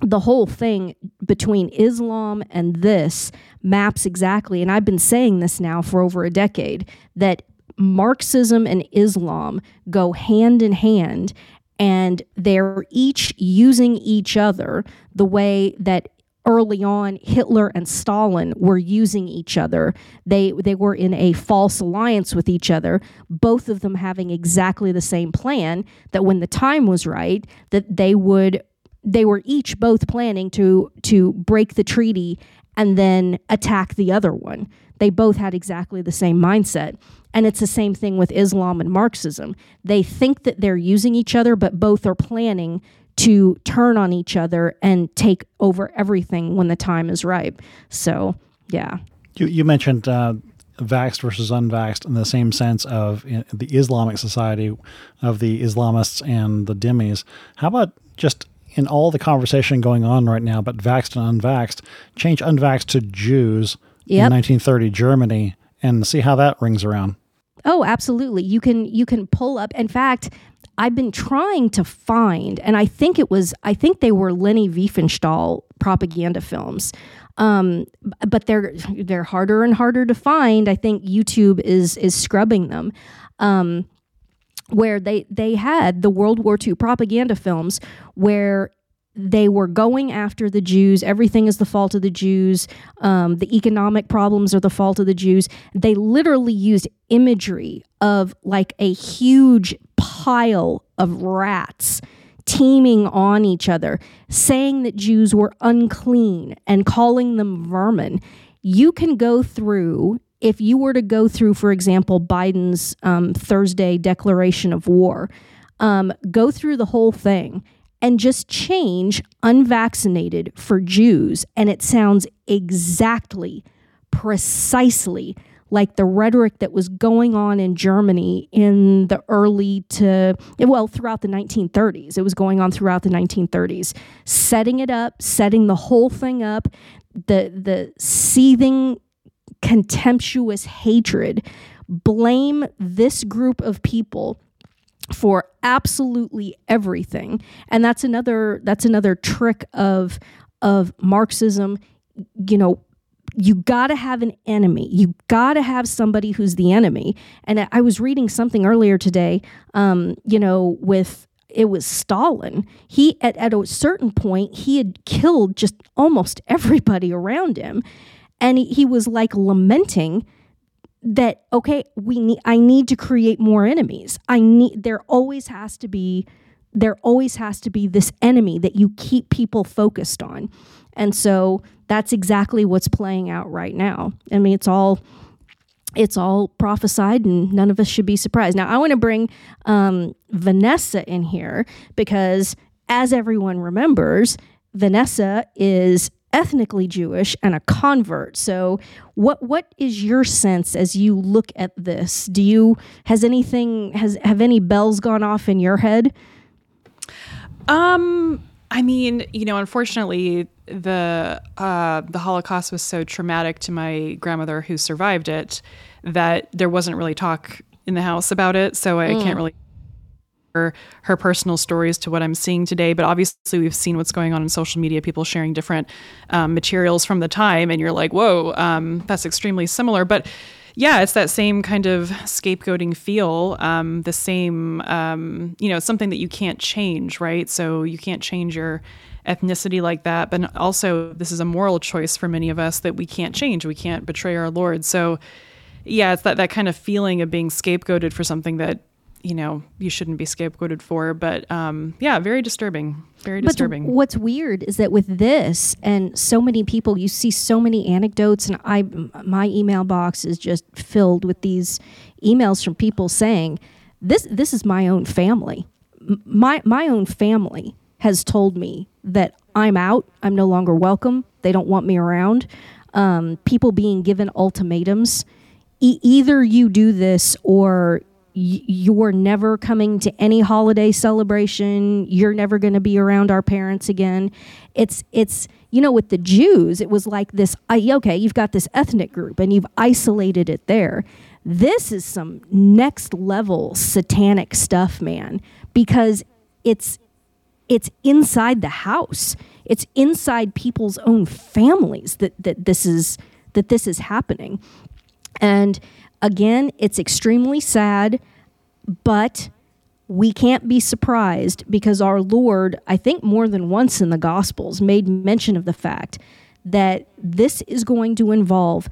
the whole thing between Islam and this maps exactly, and I've been saying this now for over a decade, that Marxism and Islam go hand in hand and they're each using each other the way that early on Hitler and Stalin were using each other. They they were in a false alliance with each other, both of them having exactly the same plan that when the time was right that they would they were each both planning to to break the treaty and then attack the other one. They both had exactly the same mindset. And it's the same thing with Islam and Marxism. They think that they're using each other, but both are planning to turn on each other and take over everything when the time is ripe. So, yeah. You, you mentioned uh, vaxxed versus unvaxxed in the same sense of the Islamic society of the Islamists and the dhimmis. How about just in all the conversation going on right now about vaxxed and unvaxxed, change unvaxxed to Jews Yep. in 1930 Germany and see how that rings around. Oh, absolutely. You can you can pull up. In fact, I've been trying to find, and I think it was I think they were Leni Riefenstahl propaganda films. Um, but they're they're harder and harder to find. I think YouTube is is scrubbing them. Um, where they they had the World War II propaganda films where they were going after the Jews. Everything is the fault of the Jews. Um, the economic problems are the fault of the Jews. They literally used imagery of like a huge pile of rats teaming on each other, saying that Jews were unclean and calling them vermin. You can go through, if you were to go through, for example, Biden's um, Thursday declaration of war, um, go through the whole thing and just change unvaccinated for Jews. And it sounds exactly, precisely like the rhetoric that was going on in Germany in the early to, well, throughout the 1930s. It was going on throughout the 1930s, setting it up, setting the whole thing up, the, the seething, contemptuous hatred. Blame this group of people for absolutely everything and that's another that's another trick of of marxism you know you got to have an enemy you got to have somebody who's the enemy and I- was reading something earlier today um you know with it was Stalin. He at, at a certain point he had killed just almost [LAUGHS] everybody around him, and he, was like lamenting that okay we need i need to create more enemies. I need there always has to be there always has to be this enemy that you keep people focused on. And so that's exactly what's playing out right now. I mean it's all it's all prophesied and none of us should be surprised. Now i want to bring um, vanessa in here because as everyone remembers vanessa is ethnically Jewish and a convert. So what what is your sense as you look at this? Do you has anything has have any bells gone off in your head? Um, I mean, you know, unfortunately, the uh, the Holocaust was so traumatic to my grandmother who survived it that there wasn't really talk in the house about it. So I can't really her personal stories to what I'm seeing today. But obviously, we've seen what's going on in social media, people sharing different um, materials from the time, and you're like, whoa, um, that's extremely similar. But yeah, it's that same kind of scapegoating feel, um, the same, um, you know, something that you can't change, right? So you can't change your ethnicity like that. But also, this is a moral choice for many of us that we can't change. We can't betray our Lord. So, yeah, it's that, that kind of feeling of being scapegoated for something that you know you shouldn't be scapegoated for but um, yeah very disturbing very disturbing. but what's weird is that with this and so many people you see so many anecdotes and i my email box is just filled with these emails from people saying this this is my own family. My my own family has told me that i'm out. I'm no longer welcome. They don't want me around. Um, people being given ultimatums. E- either you do this or you're never coming to any holiday celebration. You're never going to be around our parents again. It's it's you know with the jews it was like this okay you've got this ethnic group and you've isolated it there. This is some next level satanic stuff man because it's it's inside the house. It's inside people's own families that that this is that this is happening. And Again, it's extremely sad, but we can't be surprised because our Lord, I think more than once in the Gospels, made mention of the fact that this is going to involve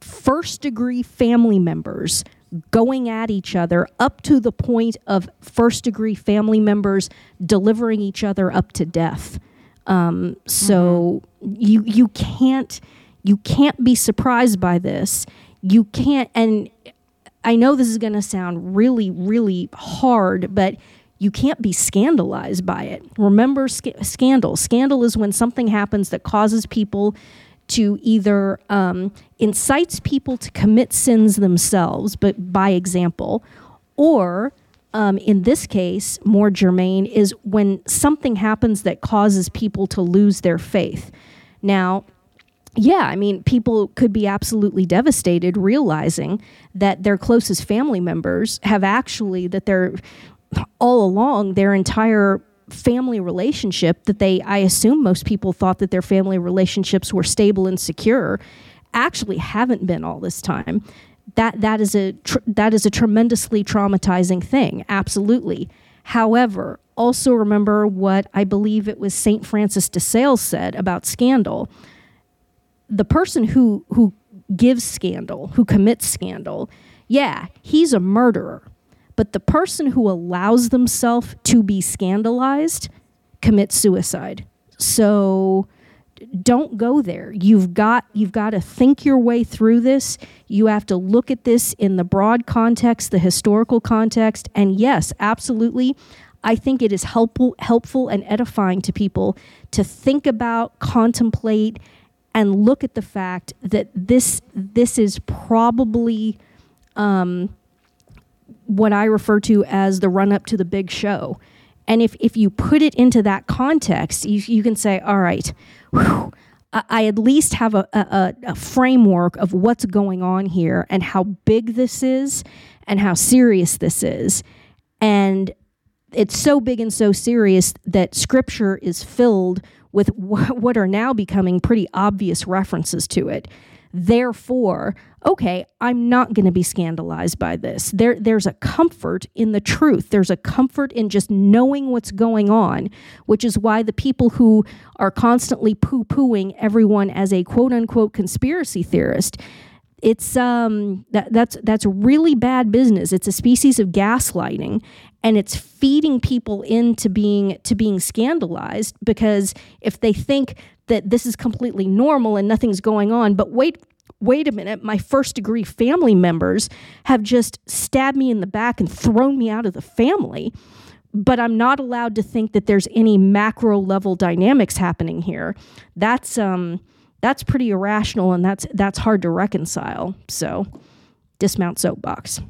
first degree family members going at each other up to the point of first degree family members delivering each other up to death. Um, so mm-hmm. you you can't you can't be surprised by this you can't and I know this is going to sound really really hard but you can't be scandalized by it. Remember sc- scandal. Scandal is when something happens that causes people to either um, incites people to commit sins themselves, but by example, or um, in this case, more germane, is when something happens that causes people to lose their faith. Now, yeah, I mean, people could be absolutely devastated realizing that their closest family members have actually, that they're all along their entire family relationship that they, I assume most people thought that their family relationships were stable and secure, actually haven't been all this time. That, that, is a tr- that is a tremendously traumatizing thing, absolutely. However, also remember what I believe it was St. Francis de Sales said about scandal the person who who gives scandal, who commits scandal, yeah, he's a murderer. But the person who allows themselves to be scandalized commits suicide. So don't go there. You've got you've got to think your way through this. You have to look at this in the broad context, the historical context, and yes, absolutely. I think it is helpful helpful and edifying to people to think about, contemplate and look at the fact that this this is probably um, what I refer to as the run up to the big show. And if, if you put it into that context, you, you can say, all right, whew, I, I at least have a, a, a framework of what's going on here and how big this is and how serious this is. And it's so big and so serious that scripture is filled with [LAUGHS] what are now becoming pretty obvious references to it. Therefore, okay, I'm not going to be scandalized by this. There, there's a comfort in the truth. There's a comfort in just knowing what's going on, which is why the people who are constantly poo pooing everyone as a quote unquote conspiracy theorist it's um that that's that's really bad business it's a species of gaslighting and it's feeding people into being to being scandalized because if they think that this is completely normal and nothing's going on but wait wait a minute my first degree family members have just stabbed me in the back and thrown me out of the family but I'm not allowed to think that there's any macro level dynamics happening here. That's um that's pretty irrational and that's that's hard to reconcile. So dismount soapbox.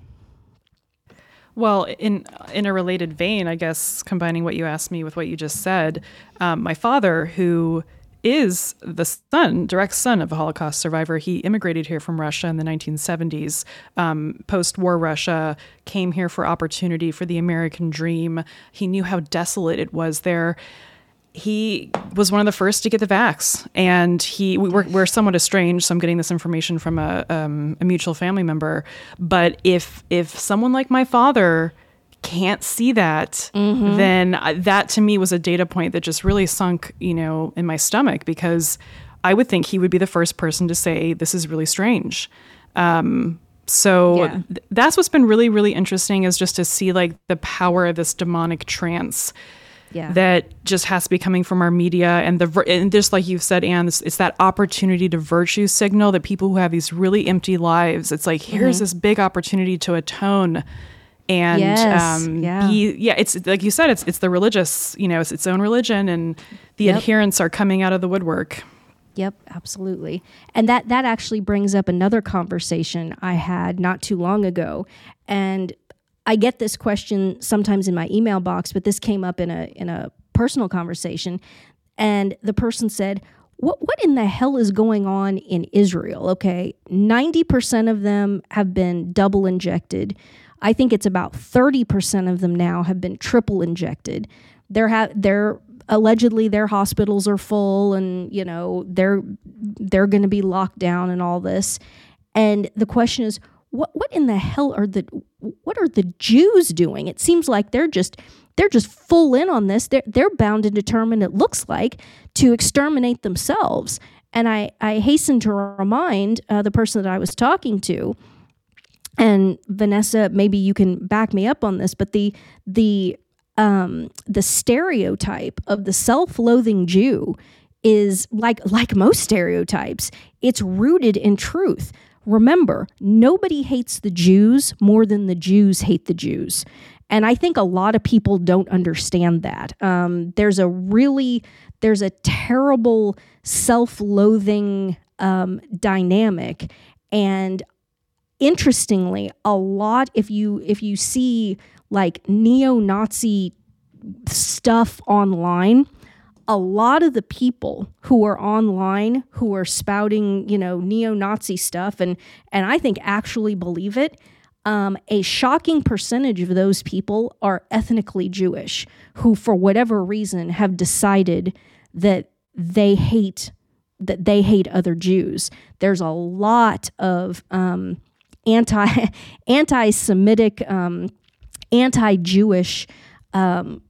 Well, in in a related vein, I guess combining what you asked me with what you just said, um, my father, who is the son, direct son of a Holocaust survivor. He immigrated here from Russia in the 1970s. Um, Post war Russia came here for opportunity, for the American dream. He knew how desolate it was there he was one of the first to get the vax, and he we, we're, we're somewhat estranged. So I'm getting this information from a, um, a mutual family member. But if if someone like my father can't see that, mm-hmm. then that to me was a data point that just really sunk, you know, in my stomach because I would think he would be the first person to say this is really strange. Um, so yeah. th- that's what's been really really interesting is just to see like the power of this demonic trance yeah. that just has to be coming from our media and the and just like you've said Anne it's, it's, that opportunity to virtue signal that people who have these really empty lives it's like here's mm-hmm. this big opportunity to atone and yes, um, yeah. be yeah it's like you said it's it's the religious you know it's its own religion and the yep. adherents are coming out of the woodwork Yep, absolutely. And that that actually brings up another conversation I had not too long ago. And I get this question sometimes in my email box, but this came up in a in a personal conversation, and the person said, "What what in the hell is going on in Israel?" Okay, ninety percent of them have been double injected. I think it's about thirty percent of them now have been triple injected. They're ha- they're allegedly their hospitals are full, and you know they're they're going to be locked down and all this. And the question is, what what in the hell are the what are the Jews doing? It seems like they're just they're just full in on this. They're they're bound and determined. It looks like to exterminate themselves. And I I hasten to remind uh, the person that I was talking to, and Vanessa, maybe you can back me up on this, but the the um, the stereotype of the self-loathing Jew is like like most stereotypes. It's rooted in truth. Remember, nobody hates the Jews more than the Jews hate the Jews. And I think a lot of people don't understand that. Um, there's a really, there's a terrible self-loathing um, dynamic, and interestingly, a lot if you if you see like neo-Nazi stuff online, a lot of the people who are online who are spouting, you know, neo-Nazi stuff and and I think actually believe it, um, a shocking percentage of those people are ethnically Jewish who, for whatever reason, have decided that they hate that they hate other Jews. There's a lot of um, anti [LAUGHS] anti-Semitic, um, anti-Jewish um,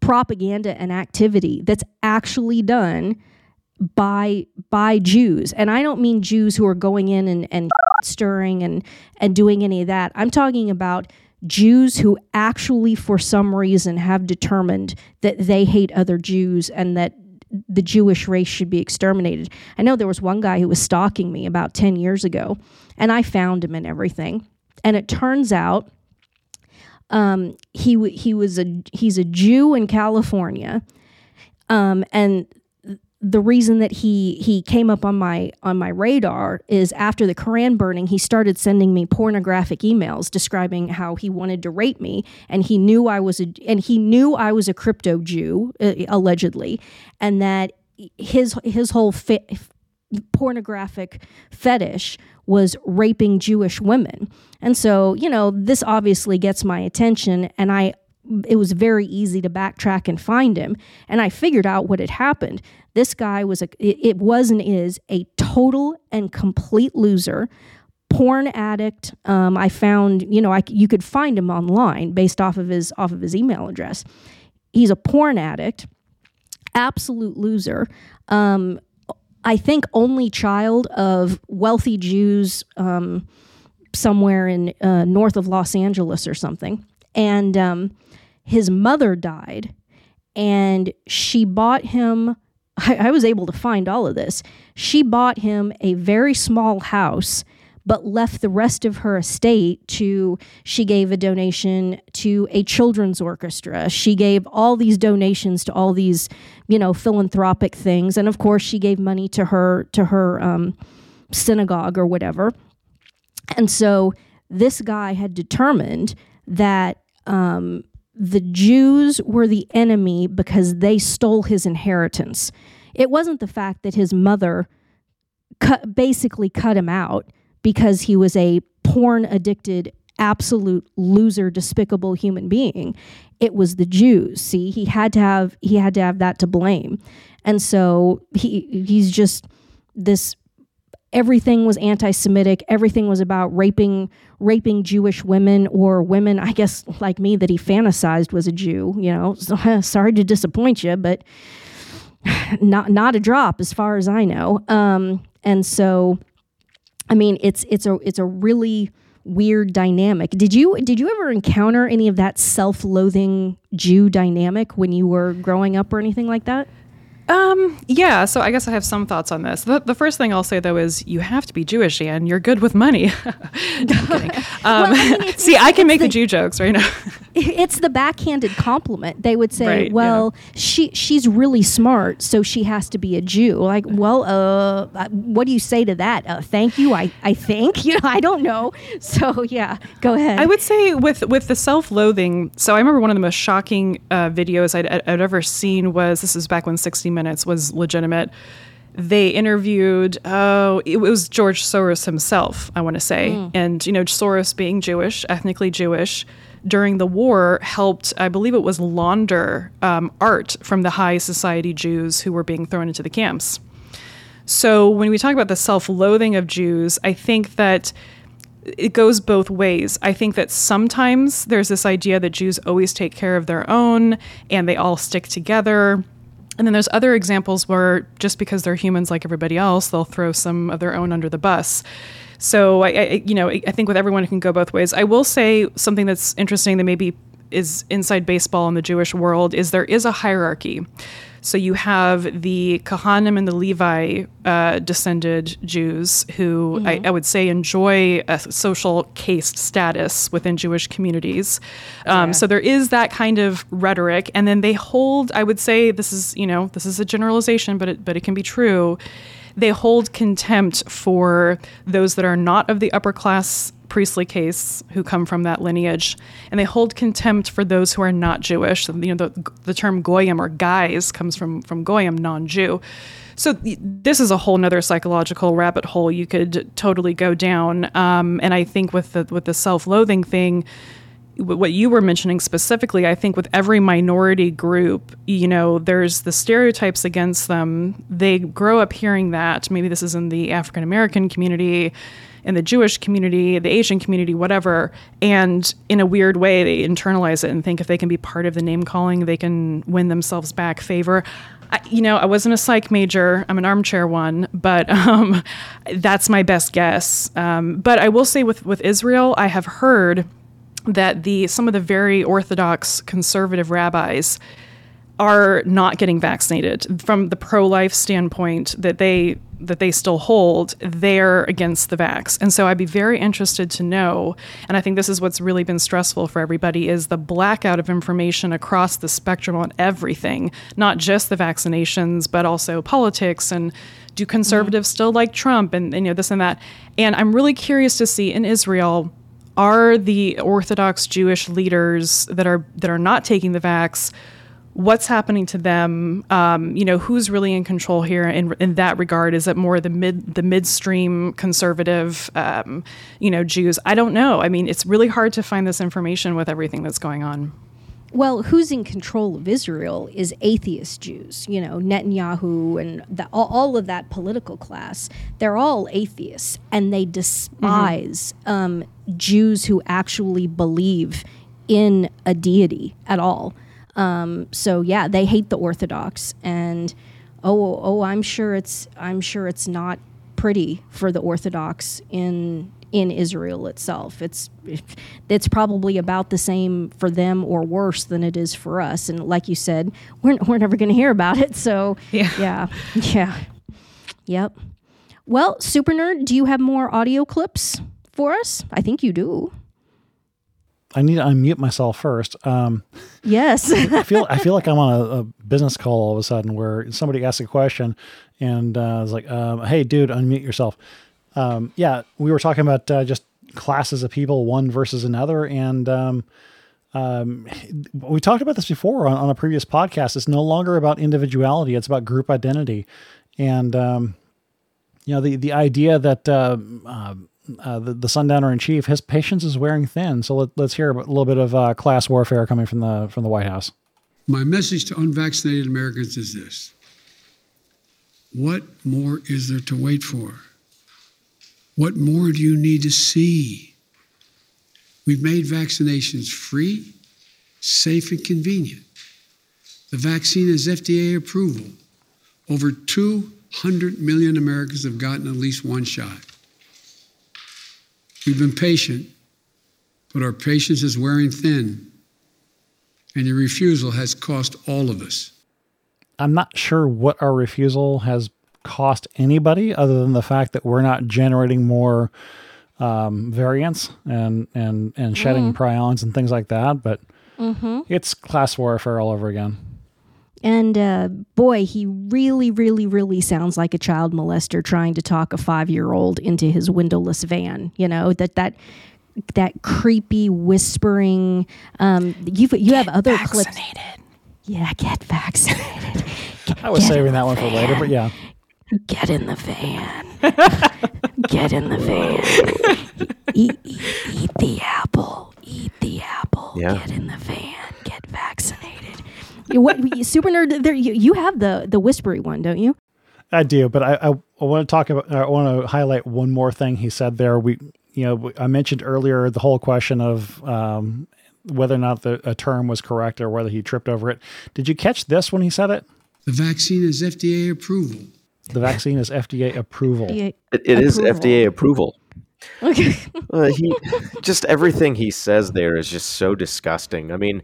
propaganda and activity that's actually done by by Jews. And I don't mean Jews who are going in and, and [LAUGHS] stirring and, and doing any of that. I'm talking about Jews who actually, for some reason, have determined that they hate other Jews and that the Jewish race should be exterminated. I know there was one guy who was stalking me about 10 years ago, and I found him and everything. And it turns out um, he he was a he's a Jew in California, um, and the reason that he he came up on my on my radar is after the Koran burning, he started sending me pornographic emails describing how he wanted to rape me, and he knew I was a and he knew I was a crypto Jew uh, allegedly, and that his his whole fi- pornographic fetish was raping Jewish women. And so, you know, this obviously gets my attention and I it was very easy to backtrack and find him and I figured out what had happened. This guy was a it was and is a total and complete loser porn addict. Um, I found, you know, I, you could find him online based off of his off of his email address. He's a porn addict, absolute loser. Um, I think, only child of wealthy Jews um, somewhere in uh, north of Los Angeles or something. And um, his mother died, and she bought him. [LAUGHS] I, I was able to find all of this. She bought him a very small house but left the rest of her estate to she gave a donation to a children's orchestra she gave all these donations to all these you know philanthropic things and of course she gave money to her to her um, synagogue or whatever and so this guy had determined that um, the Jews were the enemy because they stole his inheritance It wasn't the fact that his mother cut, basically cut him out because he was a porn addicted, absolute loser, despicable human being. It was the Jews. See, he had to have he had to have that to blame, and so he he's just this everything was anti-Semitic. Everything was about raping raping Jewish women or women, I guess, like me, that he fantasized was a Jew. You know, [LAUGHS] so, [LAUGHS] sorry to disappoint you, but [SIGHS] not not a drop as far as I know. Um, and so, I mean, it's it's a it's a really weird dynamic. Did you did you ever encounter any of that self-loathing Jew dynamic when you were growing up or anything like that? Um, yeah, so I guess I have some thoughts on this. The, the first thing I'll say though is you have to be Jewish and you're good with money. [LAUGHS] [LAUGHS] um, well, I mean, [LAUGHS] see, I can make the, the, Jew jokes right now. it's the backhanded compliment. They would say, right, "Well, yeah. she she's really smart, so she has to be a Jew." Like, well, uh, uh, what do you say to that? Uh, thank you. I I think you know. I don't know. So yeah, go ahead. I would say with with the self-loathing. So I remember one of the most shocking uh, videos I'd, I'd ever seen was this is back when 60 Minutes was legitimate they interviewed oh it was george soros himself i want to say mm. and you know soros being jewish ethnically jewish during the war helped, I believe it was launder um, art from the high society Jews who were being thrown into the camps. So when we talk about the self loathing of Jews, I think that it goes both ways. I think that sometimes there's this idea that Jews always take care of their own and they all stick together. And then there's other examples where just because they're humans like everybody else, they'll throw some of their own under the bus. So I, I, you know, I think with everyone it can go both ways. I will say something that's interesting that maybe is inside baseball in the Jewish world is there is a hierarchy. So you have the Kohanim and the Levi uh, descended Jews who mm-hmm. I, I, would say enjoy a social caste status within Jewish communities. Um, yeah. So there is that kind of rhetoric, and then they hold. I would say this is you know this is a generalization, but it, but it can be true they hold contempt for those that are not of the upper class priestly case who come from that lineage, and they hold contempt for those who are not Jewish. You know, the, the term goyim or guys comes from from goyim, non-Jew. So this is a whole nother psychological rabbit hole you could totally go down. Um, and I think with the with the self-loathing thing, what you were mentioning specifically, I think with every minority group, you know, there's the stereotypes against them. They grow up hearing that. Maybe this is in the African American community, in the Jewish community, the Asian community, whatever. And in a weird way, they internalize it and think if they can be part of the name calling, they can win themselves back favor. I, you know, I wasn't a psych major. I'm an armchair one, but [LAUGHS] um, that's my best guess. Um, but I will say with with Israel, I have heard that the some of the very orthodox conservative rabbis are not getting vaccinated from the pro-life standpoint that they that they still hold they're against the vax and so i'd be very interested to know and i think this is what's really been stressful for everybody is the blackout of information across the spectrum on everything not just the vaccinations but also politics and do conservatives mm-hmm. still like trump and, and you know this and that and i'm really curious to see in israel are the Orthodox Jewish leaders that are that are not taking the vax? What's happening to them? Um, you know, who's really in control here in, in that regard? Is it more the mid the midstream conservative, um, you know, Jews? I don't know. I mean, it's really hard to find this information with everything that's going on. Well, who's in control of Israel is atheist Jews. You know, Netanyahu and the, all, all, of that political class. They're all atheists, and they despise mm-hmm. um, Jews who actually believe in a deity at all. Um, so yeah, they hate the Orthodox, and oh, oh, I'm sure it's I'm sure it's not pretty for the Orthodox in in Israel itself. It's it's probably about the same for them or worse than it is for us. And like you said, we're [LAUGHS] we're never going to hear about it. So yeah, yeah, yeah, yep. Well, super nerd, do you have more audio clips for us? I think you do. I need to unmute myself first. Um, yes, I feel I feel [LAUGHS] like I'm on a, a, business call all of a sudden where somebody asks a question and uh, was like, um, "Hey, dude, unmute yourself." um, yeah, we were talking about uh, just classes of people, one versus another, and um, um, we talked about this before on, on a previous podcast. It's no longer about individuality; it's about group identity, and um, you know the the idea that uh, uh, the, the sundowner in chief, his patience is wearing thin. So let, us hear a little bit of uh, class warfare coming from the from the White House. My message to unvaccinated Americans is this: What more is there to wait for? What more do you need to see? We've made vaccinations free, safe, and convenient. The vaccine has FDA approval. Over 200 million Americans have gotten at least one shot. We've been patient, but our patience is wearing thin, and your refusal has cost all of us. I'm not sure what our refusal has cost anybody other than the fact that we're not generating more um, variants and and and shedding mm. prions and things like that. But mm-hmm. it's class warfare all over again. And uh, boy, he really, really, really sounds like a child molester trying to talk a five-year-old into his windowless van. You know that that that creepy whispering. Um, you you have other vaccinated. clips. Yeah, get vaccinated. [LAUGHS] I was saving that one for later, but yeah. Get in the van. [LAUGHS] Get in the van. Eat, eat, eat the apple. Eat the apple. Yeah. Get in the van. Get vaccinated. What super nerd? There, you, you have the the whispery one, don't you? I do, but I, I, I want to talk about. I want to highlight one more thing he said there. We, you know, I mentioned earlier the whole question of um, whether or not the a term was correct or whether he tripped over it. Did you catch this when he said it? The vaccine is FDA approval. The vaccine is FDA approval. FDA it, it is FDA approval. Okay. uh, he just everything he says there is just so disgusting. I mean,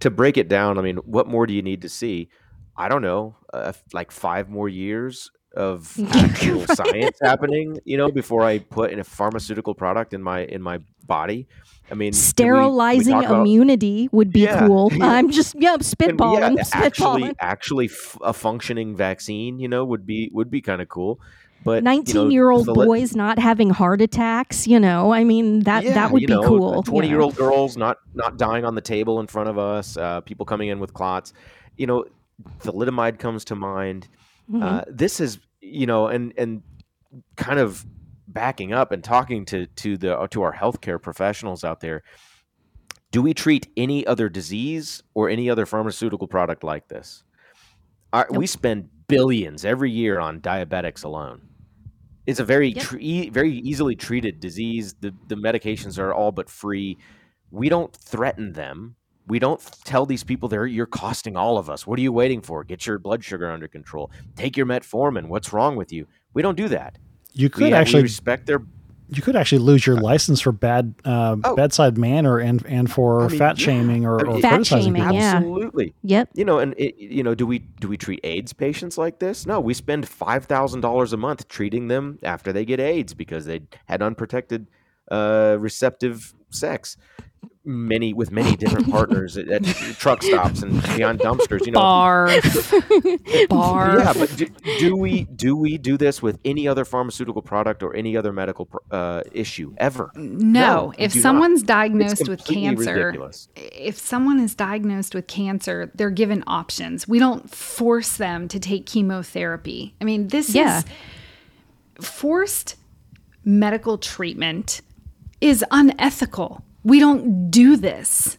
to break it down, I mean, what more do you need to see? I don't know, uh, like five more years of [LAUGHS] actual right. science happening, you know, before I put in a pharmaceutical product in my in my body. I mean, sterilizing we, we immunity about, would be yeah, cool. Yeah. [LAUGHS] I'm just yeah, spitballing. [LAUGHS] Yeah, actually, actually, f- a functioning vaccine, you know, would be would be kind of cool. But 19 you know, year old boys not having heart attacks, you know, I mean that yeah, that would be know, cool. 20 year old girls not not dying on the table in front of us, uh, people coming in with clots. You know, thalidomide comes to mind. Mm-hmm. Uh, this is, you know, and and kind of backing up and talking to to the to our healthcare professionals out there, do we treat any other disease or any other pharmaceutical product like this? Our, nope. We spend billions every year on diabetics alone. It's a very yep. tre- very easily treated disease. The the medications are all but free. We don't threaten them. We don't tell these people they're you're costing all of us. What are you waiting for? Get your blood sugar under control. Take your metformin. What's wrong with you? We don't do that. You could we, actually we respect their. You could actually lose your license for bad uh, oh. bedside manner and and for I mean, fat yeah. shaming or, or fat criticizing shaming. People. Yeah. Absolutely. Yep. You know, and it, you know, do we do we treat AIDS patients like this? No, we spend five thousand dollars a month treating them after they get AIDS because they had unprotected uh, receptive sex many with many different partners at, at, truck stops and beyond dumpsters. You know, barf, [LAUGHS] barf. Yeah, but do, do, we do we do this with any other pharmaceutical product or any other medical uh, issue ever? No. no if someone's not. diagnosed with cancer, ridiculous. if someone is diagnosed with cancer, they're given options. We don't force them to take chemotherapy. I mean, this yeah. is forced medical treatment is unethical we don't do this.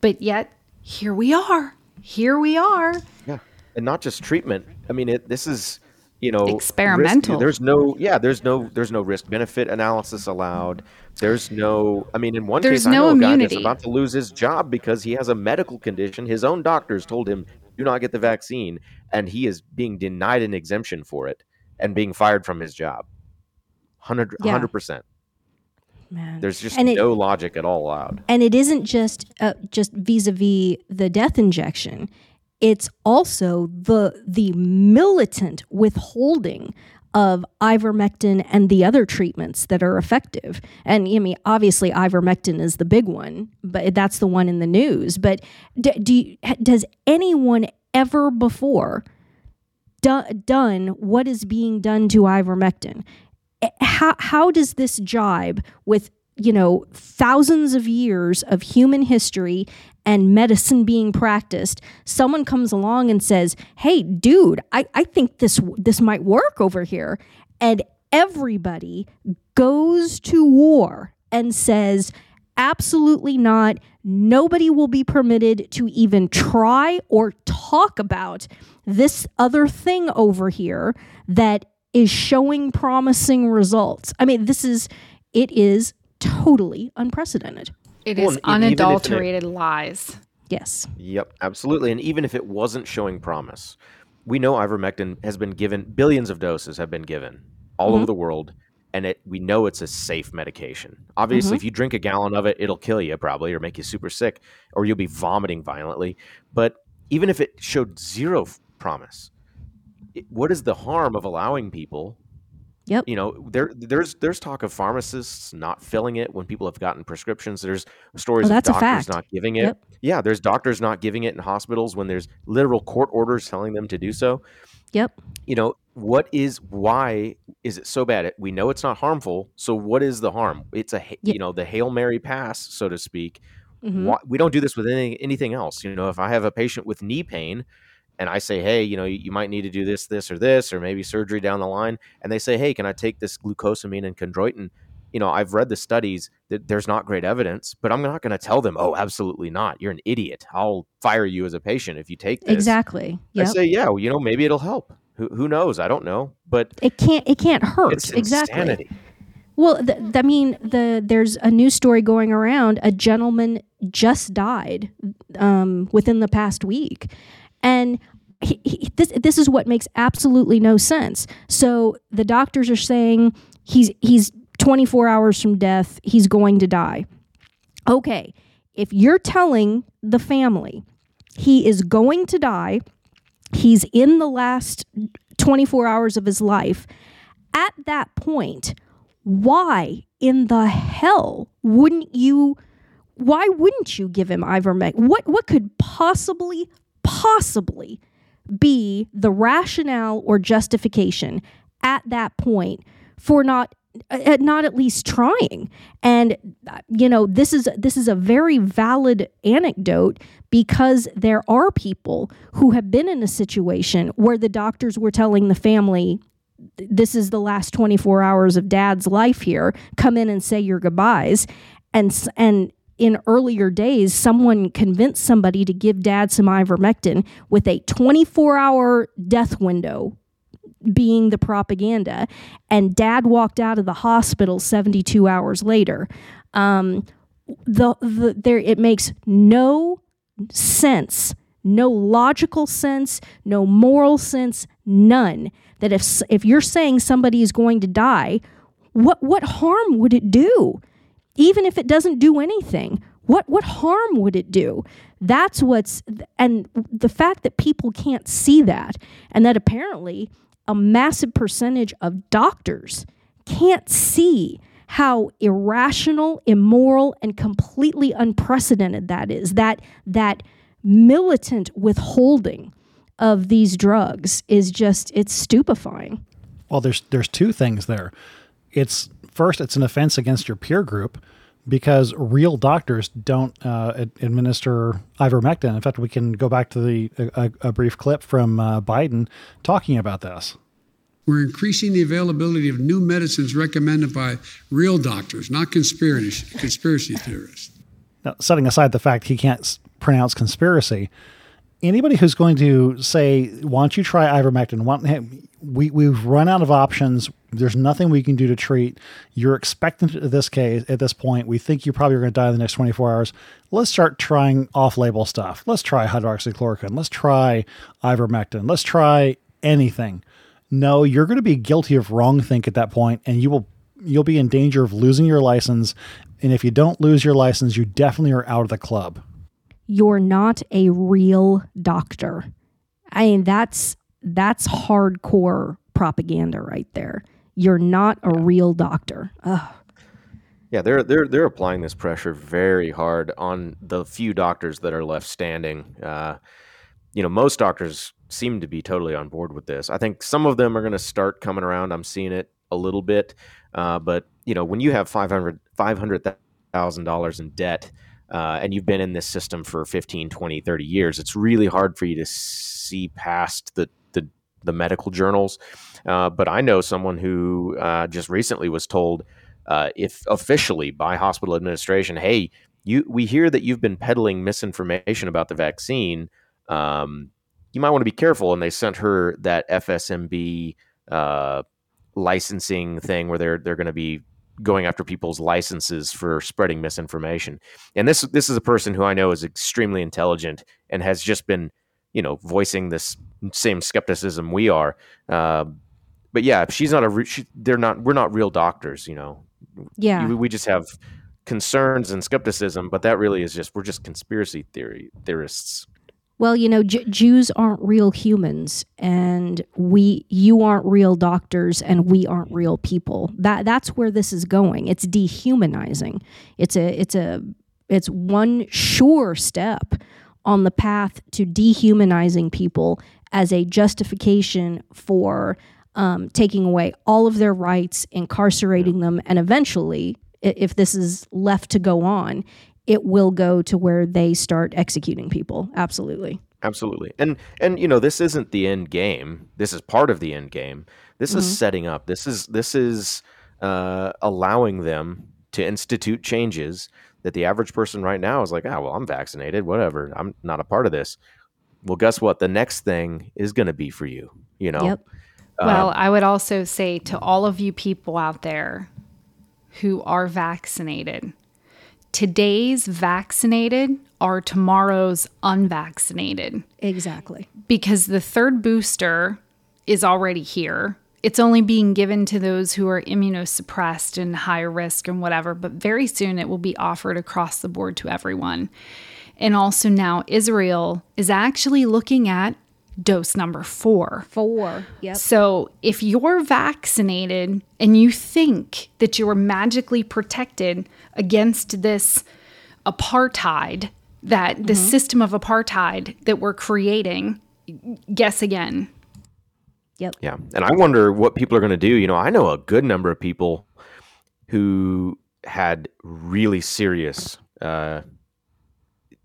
But yet, here we are. Here we are. Yeah. And not just treatment. I mean, it, this is, you know, experimental. Risk, there's no, yeah, there's no, there's no risk benefit analysis allowed. There's no, I mean, in one there's case, no I know immunity. a guy that's about to lose his job because he has a medical condition. His own doctors told him, do not get the vaccine. And he is being denied an exemption for it and being fired from his job. 100, yeah. 100% man. There's just and no it, logic at all allowed. And it isn't just uh, just vis-a-vis the death injection. It's also the the militant withholding of ivermectin and the other treatments that are effective. And I mean, obviously, ivermectin is the big one, but that's the one in the news. But do, do you, does anyone ever before do, done what is being done to ivermectin? How how does this jibe with you know, thousands of years of human history and medicine being practiced, someone comes along and says, Hey, dude, I, I think this this might work over here. And everybody goes to war and says, Absolutely not. Nobody will be permitted to even try or talk about this other thing over here that is showing promising results. I mean, this is, it is totally unprecedented. It is Well, is and even if it- unadulterated lies. Yes. Yep, absolutely. And even if it wasn't showing promise, we know ivermectin has been given billions of doses have been given all over mm-hmm. the world, and it we know it's a safe medication. Obviously, mm-hmm. if you drink a gallon of it, it'll kill you probably or make you super sick, or you'll be vomiting violently. But even if it showed zero promise, it, what is the harm of allowing people? Yep. You know, there there's there's talk of pharmacists not filling it when people have gotten prescriptions. There's stories Oh, that's of doctors fact. not giving it. Yep. Yeah, there's doctors not giving it in hospitals when there's literal court orders telling them to do so. Yep. You know, what is why is it so bad? We know it's not harmful, so what is the harm? It's a ha- Ye- you know the hail mary pass, so to speak. Mhm. Why, we don't do this with any, anything else. You know, if I have a patient with knee pain, and I say, hey, you know, you, you might need to do this, this, or this, or maybe surgery down the line, and they say, hey, can I take this glucosamine and chondroitin? You know, I've read the studies that there's not great evidence, but I'm not going to tell them, oh, absolutely not. You're an idiot. I'll fire you as a patient if you take this. Exactly. I say, yeah, well, you know, maybe it'll help. Who, who knows? I don't know, but it can't it can't hurt. it's exactly. insanity. Well, th- th- I mean, the there's a news story going around. A gentleman just died um, within the past week, and he, he, this this is what makes absolutely no sense. So the doctors are saying he's he's 24 hours from death. He's going to die. Okay, if you're telling the family he is going to die, he's in the last 24 hours of his life. At that point, why in the hell wouldn't you why wouldn't you give him ivermectin what what could possibly possibly be the rationale or justification at that point for not uh, not at least trying. And uh, you know this is this is a very valid anecdote because there are people who have been in a situation where the doctors were telling the family this is the last 24 hours of dad's life here. Come in and say your goodbyes. And and in earlier days someone convinced somebody to give dad some ivermectin with a 24 hour death window being the propaganda. And dad walked out of the hospital 72 hours later. Um, the, the there it makes no sense no logical sense no moral sense none that if if you're saying somebody is going to die what what harm would it do even if it doesn't do anything what what harm would it do that's what's and the fact that people can't see that and that apparently a massive percentage of doctors can't see how irrational immoral and completely unprecedented that is that that militant withholding of these drugs is just it's stupefying Well, there's there's two things there. It's first, it's an offense against your peer group because real doctors don't uh, ad- administer ivermectin. In fact, we can go back to the a, a brief clip from uh, Biden talking about this. We're increasing the availability of new medicines recommended by real doctors, not conspiracy, conspiracy theorists. Now, setting aside the fact he can't s- pronounce conspiracy, anybody who's going to say, "Why don't you try ivermectin?" Don't- hey, we we've run out of options. There's nothing we can do to treat. You're expectant at this case at this point. We think you probably are going to die in the next 24 hours. Let's start trying off-label stuff. Let's try hydroxychloroquine. Let's try ivermectin. Let's try anything. No, you're going to be guilty of wrong think at that point, and you will you'll be in danger of losing your license. And if you don't lose your license, you definitely are out of the club. you're not a real doctor. I mean, that's that's hardcore propaganda right there. You're not a real doctor. Ugh. Yeah, they're they're they're applying this pressure very hard on the few doctors that are left standing. Uh, you know, most doctors seem to be totally on board with this. I think some of them are going to start coming around. I'm seeing it a little bit. Uh, but you know, when you have 500 $500,000 in debt uh, and you've been in this system for 15, 20, 30 years, it's really hard for you to see past the the, medical journals. Uh, but I know someone who uh, just recently was told, uh, if officially by hospital administration, hey, you we hear that you've been peddling misinformation about the vaccine. Um, you might want to be careful. And they sent her that FSMB uh, licensing thing where they're they're going to be going after people's licenses for spreading misinformation. And this this is a person who I know is extremely intelligent and has just been, you know, voicing this same skepticism we are. Uh, but yeah, she's not a. Re- she, they're not. We're not real doctors, you know. Yeah. We, we just have concerns and skepticism, but that really is just we're just conspiracy theory theorists. Well, you know, J- Jews aren't real humans, and we, you aren't real doctors, and we aren't real people. That that's where this is going. It's dehumanizing. It's a, it's a, it's one sure step on the path to dehumanizing people as a justification for um, taking away all of their rights, incarcerating them, and eventually, if this is left to go on, it will go to where they start executing people. Absolutely. Absolutely. And and you know, this isn't the end game. This is part of the end game. This is setting up. This is this is uh, allowing them to institute changes that the average person right now is like, ah, well, I'm vaccinated, whatever. I'm not a part of this. Well, guess what? The next thing is going to be for you. You know. Yep. Well, I would also say to all of you people out there who are vaccinated, today's vaccinated are tomorrow's unvaccinated Exactly. because the third booster is already here. It's only being given to those who are immunosuppressed and high risk and whatever, but very soon it will be offered across the board to everyone. And also now Israel is actually looking at dose number four. Four. Yep. So if you're vaccinated and you think that you are magically protected against this apartheid, that the mm-hmm. system of apartheid that we're creating, guess again. Yep. Yeah. And I wonder what people are going to do. You know, I know a good number of people who had really serious uh,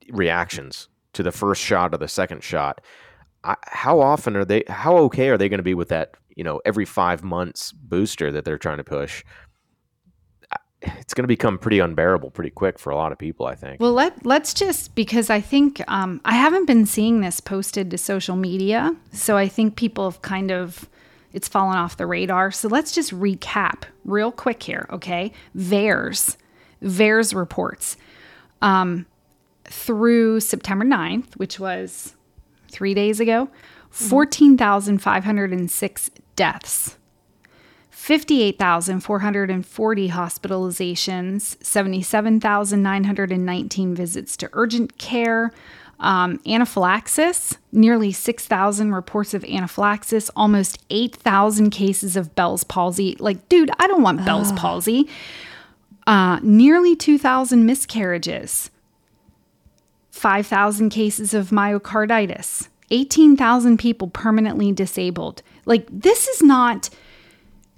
reactions to the first shot or the second shot. I, how often are they, how okay are they going to be with that, you know, every five months booster that they're trying to push? It's going to become pretty unbearable pretty quick for a lot of people, I think. Well, let let's just because I think um, I haven't been seeing this posted to social media, so I think people have kind of it's fallen off the radar. So let's just recap real quick here, okay? VAERS, VAERS reports um, through September 9th, which was three days ago, 14,506 deaths. 58,440 hospitalizations, 77,919 visits to urgent care, um, anaphylaxis, nearly 6,000 reports of anaphylaxis, almost 8,000 cases of Bell's palsy. Like, dude, I don't want Bell's palsy. Uh, nearly 2,000 miscarriages, 5,000 cases of myocarditis, 18,000 people permanently disabled. Like, this is not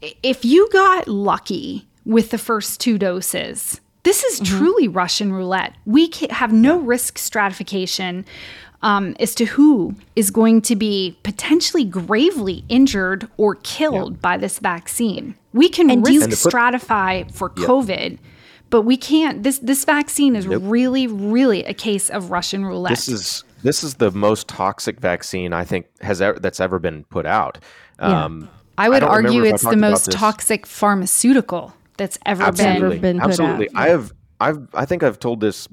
if you got lucky with the first two doses, this is truly Russian roulette. We have no risk stratification um, as to who is going to be potentially gravely injured or killed by this vaccine. We can And risk put- stratify for COVID, but we can't. This this vaccine is really, really a case of Russian roulette. This is this is the most toxic vaccine I think has ever, that's ever been put out. Yeah. I would don't argue it's the most toxic pharmaceutical that's ever absolutely, been. been put absolutely. out. I have, I've, I think I've told this,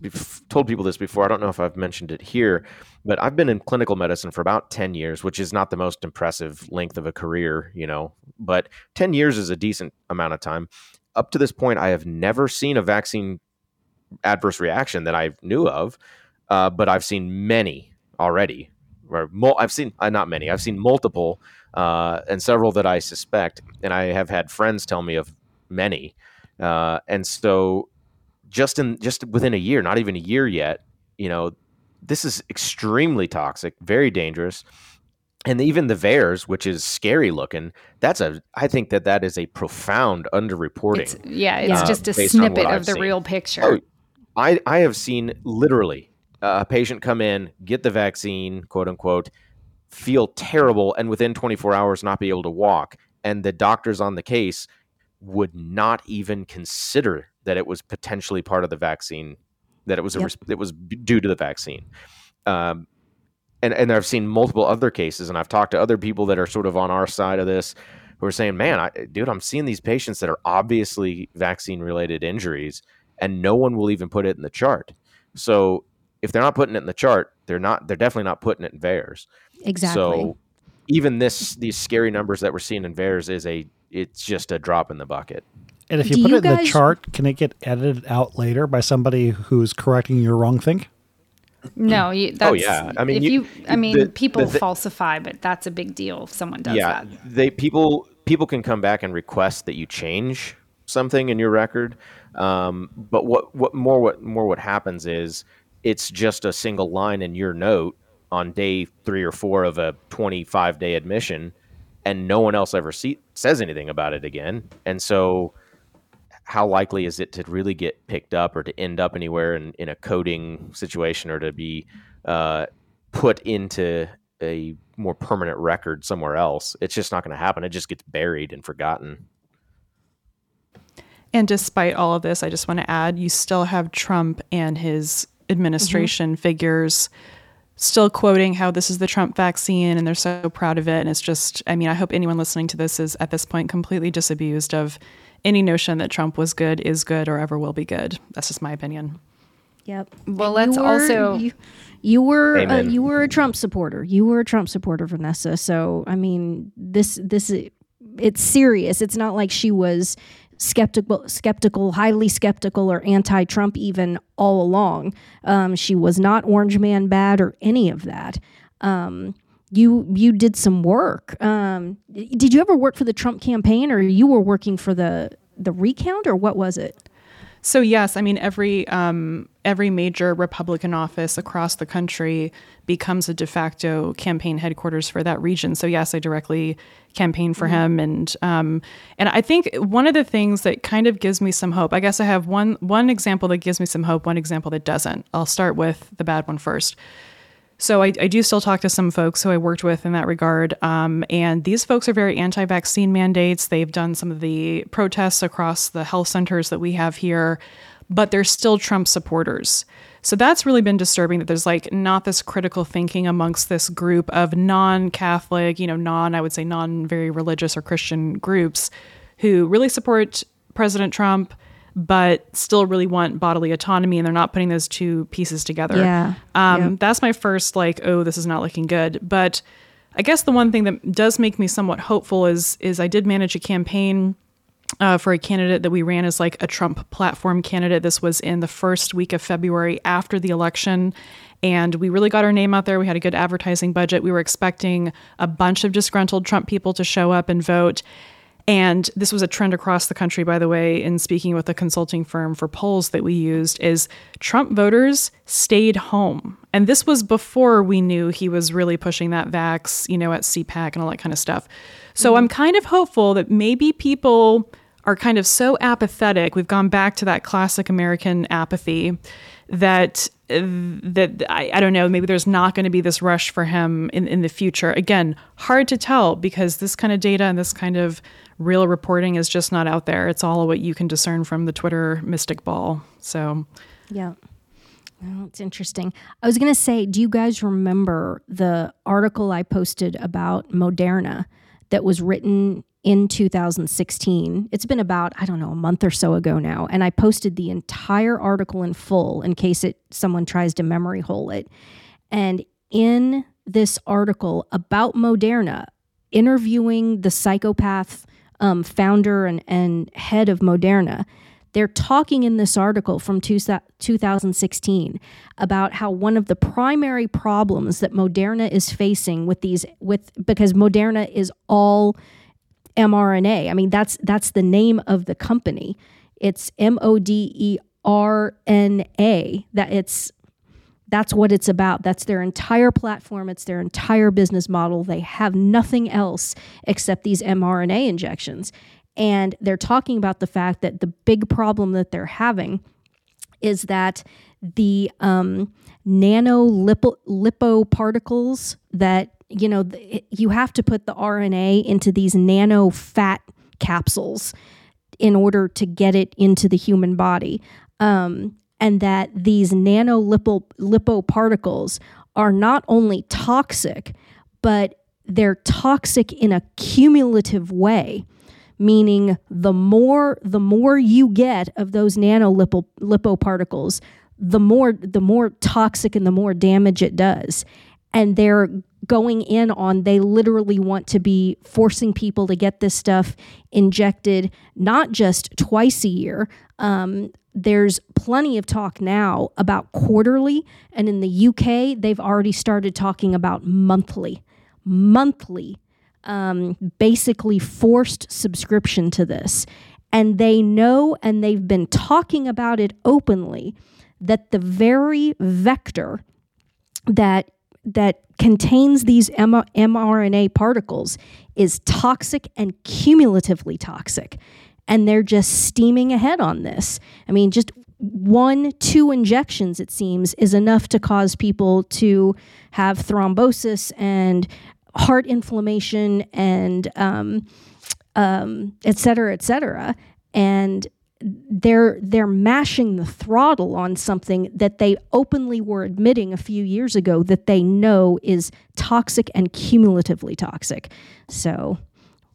told people this before. I don't know if I've mentioned it here, but I've been in clinical medicine for about ten years, which is not the most impressive length of a career, you know. But ten years is a decent amount of time. Up to this point, I have never seen a vaccine adverse reaction that I knew of, uh, but I've seen many already. Or mul- I've seen uh, not many. I've seen multiple, uh, and several that I suspect, and I have had friends tell me of many. Uh, and so, just in just within a year, not even a year yet, you know, this is extremely toxic, very dangerous. and even the VAERS, which is scary looking, that's a. I think that that is a profound underreporting. It's, yeah, it's Uh, just a snippet I've of the seen. real picture. Oh, I I have seen literally a patient come in, get the vaccine, quote unquote, feel terrible, and within 24 hours not be able to walk, and the doctors on the case would not even consider that it was potentially part of the vaccine, that it was a Yep. it was due to the vaccine. Um, and and I've seen multiple other cases, and I've talked to other people that are sort of on our side of this, who are saying, "Man, I, dude, I'm seeing these patients that are obviously vaccine related injuries, and no one will even put it in the chart." So if they're not putting it in the chart, they're not. They're definitely not putting it in VAERS. Exactly. So even this these scary numbers that we're seeing in VAERS is a it's just a drop in the bucket. And if you Do put you it in the chart, can it get edited out later by somebody who's correcting your wrong think? no, you, that's, Oh, yeah. I mean, if you- you, I mean, the- people the thi- falsify, but that's a big deal if someone does yeah, that. they people people can come back and request that you change something in your record. Um, but what what more what more what happens is it's just a single line in your note on day three or four of a 25 day admission, and no one else ever see, says anything about it again. And so, how likely is it to really get picked up or to end up anywhere in, in a coding situation or to be uh, put into a more permanent record somewhere else? It's just not going to happen. It just gets buried and forgotten. And despite all of this, I just want to add you still have Trump and his administration figures still quoting how this is the Trump vaccine and they're so proud of it. And it's just, I mean, I hope anyone listening to this is at this point completely disabused of any notion that Trump was good, is good, or ever will be good. That's just my opinion. Yep. Well, let's you were- also- you, you were uh, you were a Trump supporter. You were a Trump supporter, Vanessa. So I mean, this this it's serious. It's not like she was skeptical, skeptical, highly skeptical, or anti-Trump even all along. Um, she was not Orange Man bad or any of that. Um, you you did some work. Um, did you ever work for the Trump campaign, or you were working for the the recount, or what was it? So yes, I mean every um, every major Republican office across the country becomes a de facto campaign headquarters for that region. So yes, I directly campaigned for him, and um, and I think one of the things that kind of gives me some hope. I guess I have one one example that gives me some hope, one example that doesn't. I'll start with the bad one first. So I, I do still talk to some folks who I worked with in that regard, um, and these folks are very anti-vaccine mandates. They've done some of the protests across the health centers that we have here, but they're still Trump supporters. So that's really been disturbing that there's like not this critical thinking amongst this group of non-Catholic, you know, non I would say non very religious or Christian groups who really support President Trump but still really want bodily autonomy and they're not putting those two pieces together. Yeah. Um, Yep. That's my first, like, oh, this is not looking good. But I guess the one thing that does make me somewhat hopeful is is I did manage a campaign uh, for a candidate that we ran as like a Trump platform candidate. This was in the first week of February after the election. And we really got our name out there. We had a good advertising budget. We were expecting a bunch of disgruntled Trump people to show up and vote. And this was a trend across the country, by the way, in speaking with a consulting firm for polls that we used, is Trump voters stayed home. And this was before we knew he was really pushing that vax, you know, at CPAC and all that kind of stuff. So mm-hmm. I'm kind of hopeful that maybe people are kind of so apathetic. We've gone back to that classic American apathy that that I, I don't know maybe there's not going to be this rush for him in, in the future again hard to tell because this kind of data and this kind of real reporting is just not out there it's all what you can discern from the twitter mystic ball so Yeah. Oh, it's interesting. I was going to say, do you guys remember the article I posted about Moderna that was written in 2016? It's been about, I don't know, a month or so ago now. And I posted the entire article in full in case it someone tries to memory hole it. And in this article about Moderna, interviewing the psychopath um, founder and, and head of Moderna, they're talking in this article from two, 2016 about how one of the primary problems that Moderna is facing with these with because Moderna is all mRNA. I mean that's that's the name of the company. It's M O D E R N A. That it's That's what it's about. That's their entire platform. It's their entire business model. They have nothing else except these mRNA injections. And they're talking about the fact that the big problem that they're having is that the um, nano lipo, lipoparticles that you know you have to put the RNA into these nano fat capsules in order to get it into the human body, um, and that these nano lipoparticles are not only toxic, but they're toxic in a cumulative way meaning the more the more you get of those nano lipoparticles the more the more toxic and the more damage it does. And they're going in on they literally want to be forcing people to get this stuff injected not just twice a year um, there's plenty of talk now about quarterly and in the uk they've already started talking about monthly monthly um, basically forced subscription to this and they know and they've been talking about it openly that the very vector that that contains these mRNA particles is toxic and cumulatively toxic. And they're just steaming ahead on this. I mean, just one, two injections, it seems, is enough to cause people to have thrombosis and heart inflammation and um, um, et cetera, et cetera. And they're they're mashing the throttle on something that they openly were admitting a few years ago that they know is toxic and cumulatively toxic. So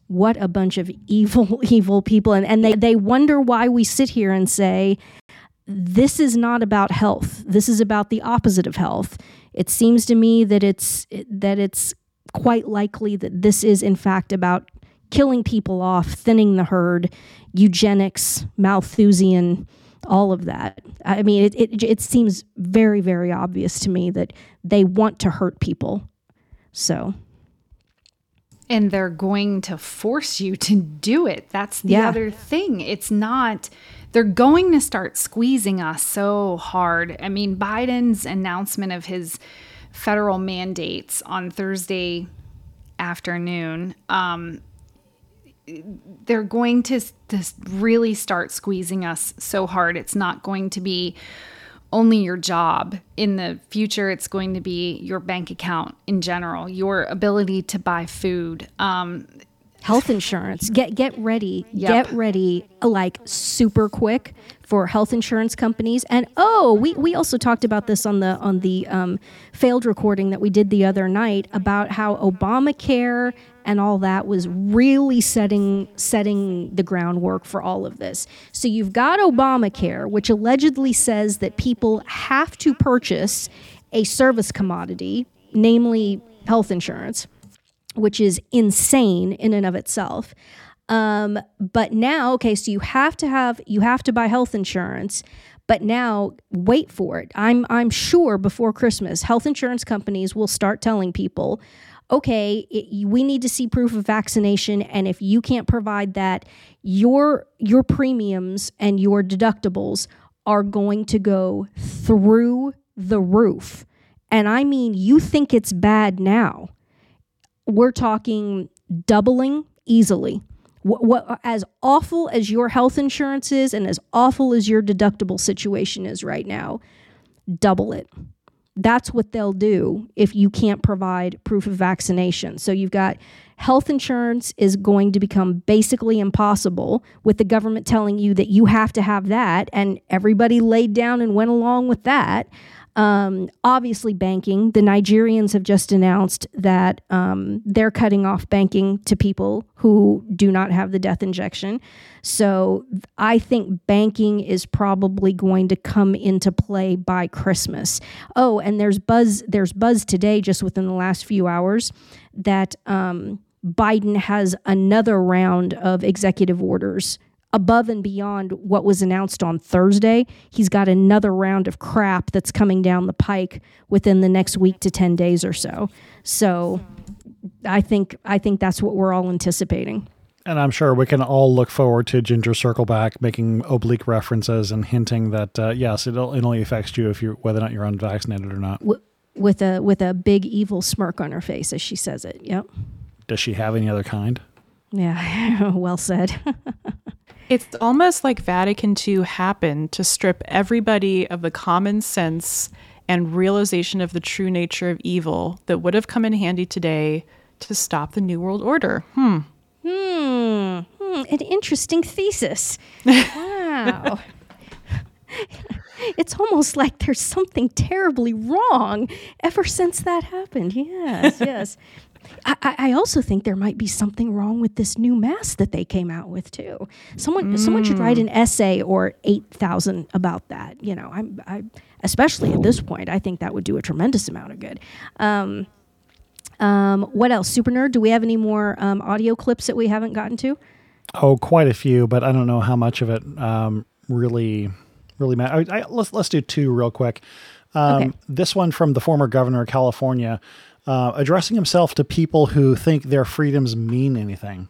what a bunch of evil [LAUGHS] evil people and, and they, they wonder why we sit here and say this is not about health. This is about the opposite of health. It seems to me that it's that it's quite likely that this is in fact about killing people off, thinning the herd, eugenics, Malthusian, all of that. I mean, it, it, it seems very, very obvious to me that they want to hurt people. So. And they're going to force you to do it. That's the yeah. other thing. It's not, they're going to start squeezing us so hard. I mean, Biden's announcement of his federal mandates on Thursday afternoon um, they're going to, to really start squeezing us so hard. It's not going to be only your job. In the future, it's going to be your bank account in general, your ability to buy food. Um, health insurance. Get get ready. Yep. Get ready like super quick for health insurance companies. And oh, we, we also talked about this on the on the um, failed recording that we did the other night about how Obamacare and all that was really setting setting the groundwork for all of this. So you've got Obamacare, which allegedly says that people have to purchase a service commodity, namely health insurance, which is insane in and of itself. Um, but now, okay, so you have to have you have to buy health insurance. But now, wait for it. I'm I'm sure before Christmas, health insurance companies will start telling people, okay, it, we need to see proof of vaccination, and if you can't provide that, your your premiums and your deductibles are going to go through the roof. And I mean, you think it's bad now. We're talking doubling easily what, what as awful as your health insurance is and as awful as your deductible situation is right now, double it. That's what they'll do if you can't provide proof of vaccination. So you've got health insurance is going to become basically impossible with the government telling you that you have to have that and everybody laid down and went along with that. Um, obviously, banking. The Nigerians have just announced that um, they're cutting off banking to people who do not have the death injection. So I think banking is probably going to come into play by Christmas. Oh, and there's buzz. There's buzz today, just within the last few hours, that um, Biden has another round of executive orders above and beyond what was announced on Thursday, he's got another round of crap that's coming down the pike within the next week to 10 days or so. So I think I think that's what we're all anticipating. And I'm sure we can all look forward to Ginger Circleback making oblique references and hinting that uh, yes, it, it only affects you if you whether or not you're unvaccinated or not. W- with a with a big evil smirk on her face as she says it. Yep. Does she have any other kind? Yeah. [LAUGHS] well said. [LAUGHS] It's almost like Vatican II happened to strip everybody of the common sense and realization of the true nature of evil that would have come in handy today to stop the New World Order. Hmm. Hmm. hmm, An interesting thesis. [LAUGHS] Wow. it's almost like there's something terribly wrong ever since that happened. Yes, yes. [LAUGHS] I, I also think there might be something wrong with this new mask that they came out with too. Someone, someone should write an essay or eight thousand about that. You know, I'm, I, especially at this point, I think that would do a tremendous amount of good. Um, um, what else? Super nerd. Do we have any more um, audio clips that we haven't gotten to? Oh, quite a few, but I don't know how much of it um, really, really matters. I, I, let's let's do two real quick. Um, Okay. This one from the former governor of California, uh, addressing himself to people who think their freedoms mean anything.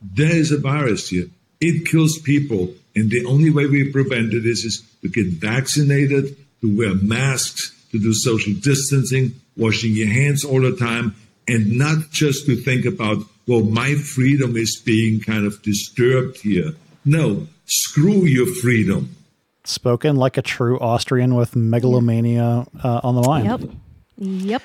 There is a virus here. It kills people. And the only way we prevent it is, is to get vaccinated, to wear masks, to do social distancing, washing your hands all the time, and not just to think about, well, my freedom is being kind of disturbed here. No, screw your freedom. Spoken like a true Austrian with megalomania uh, on the mind. Yep. Yep.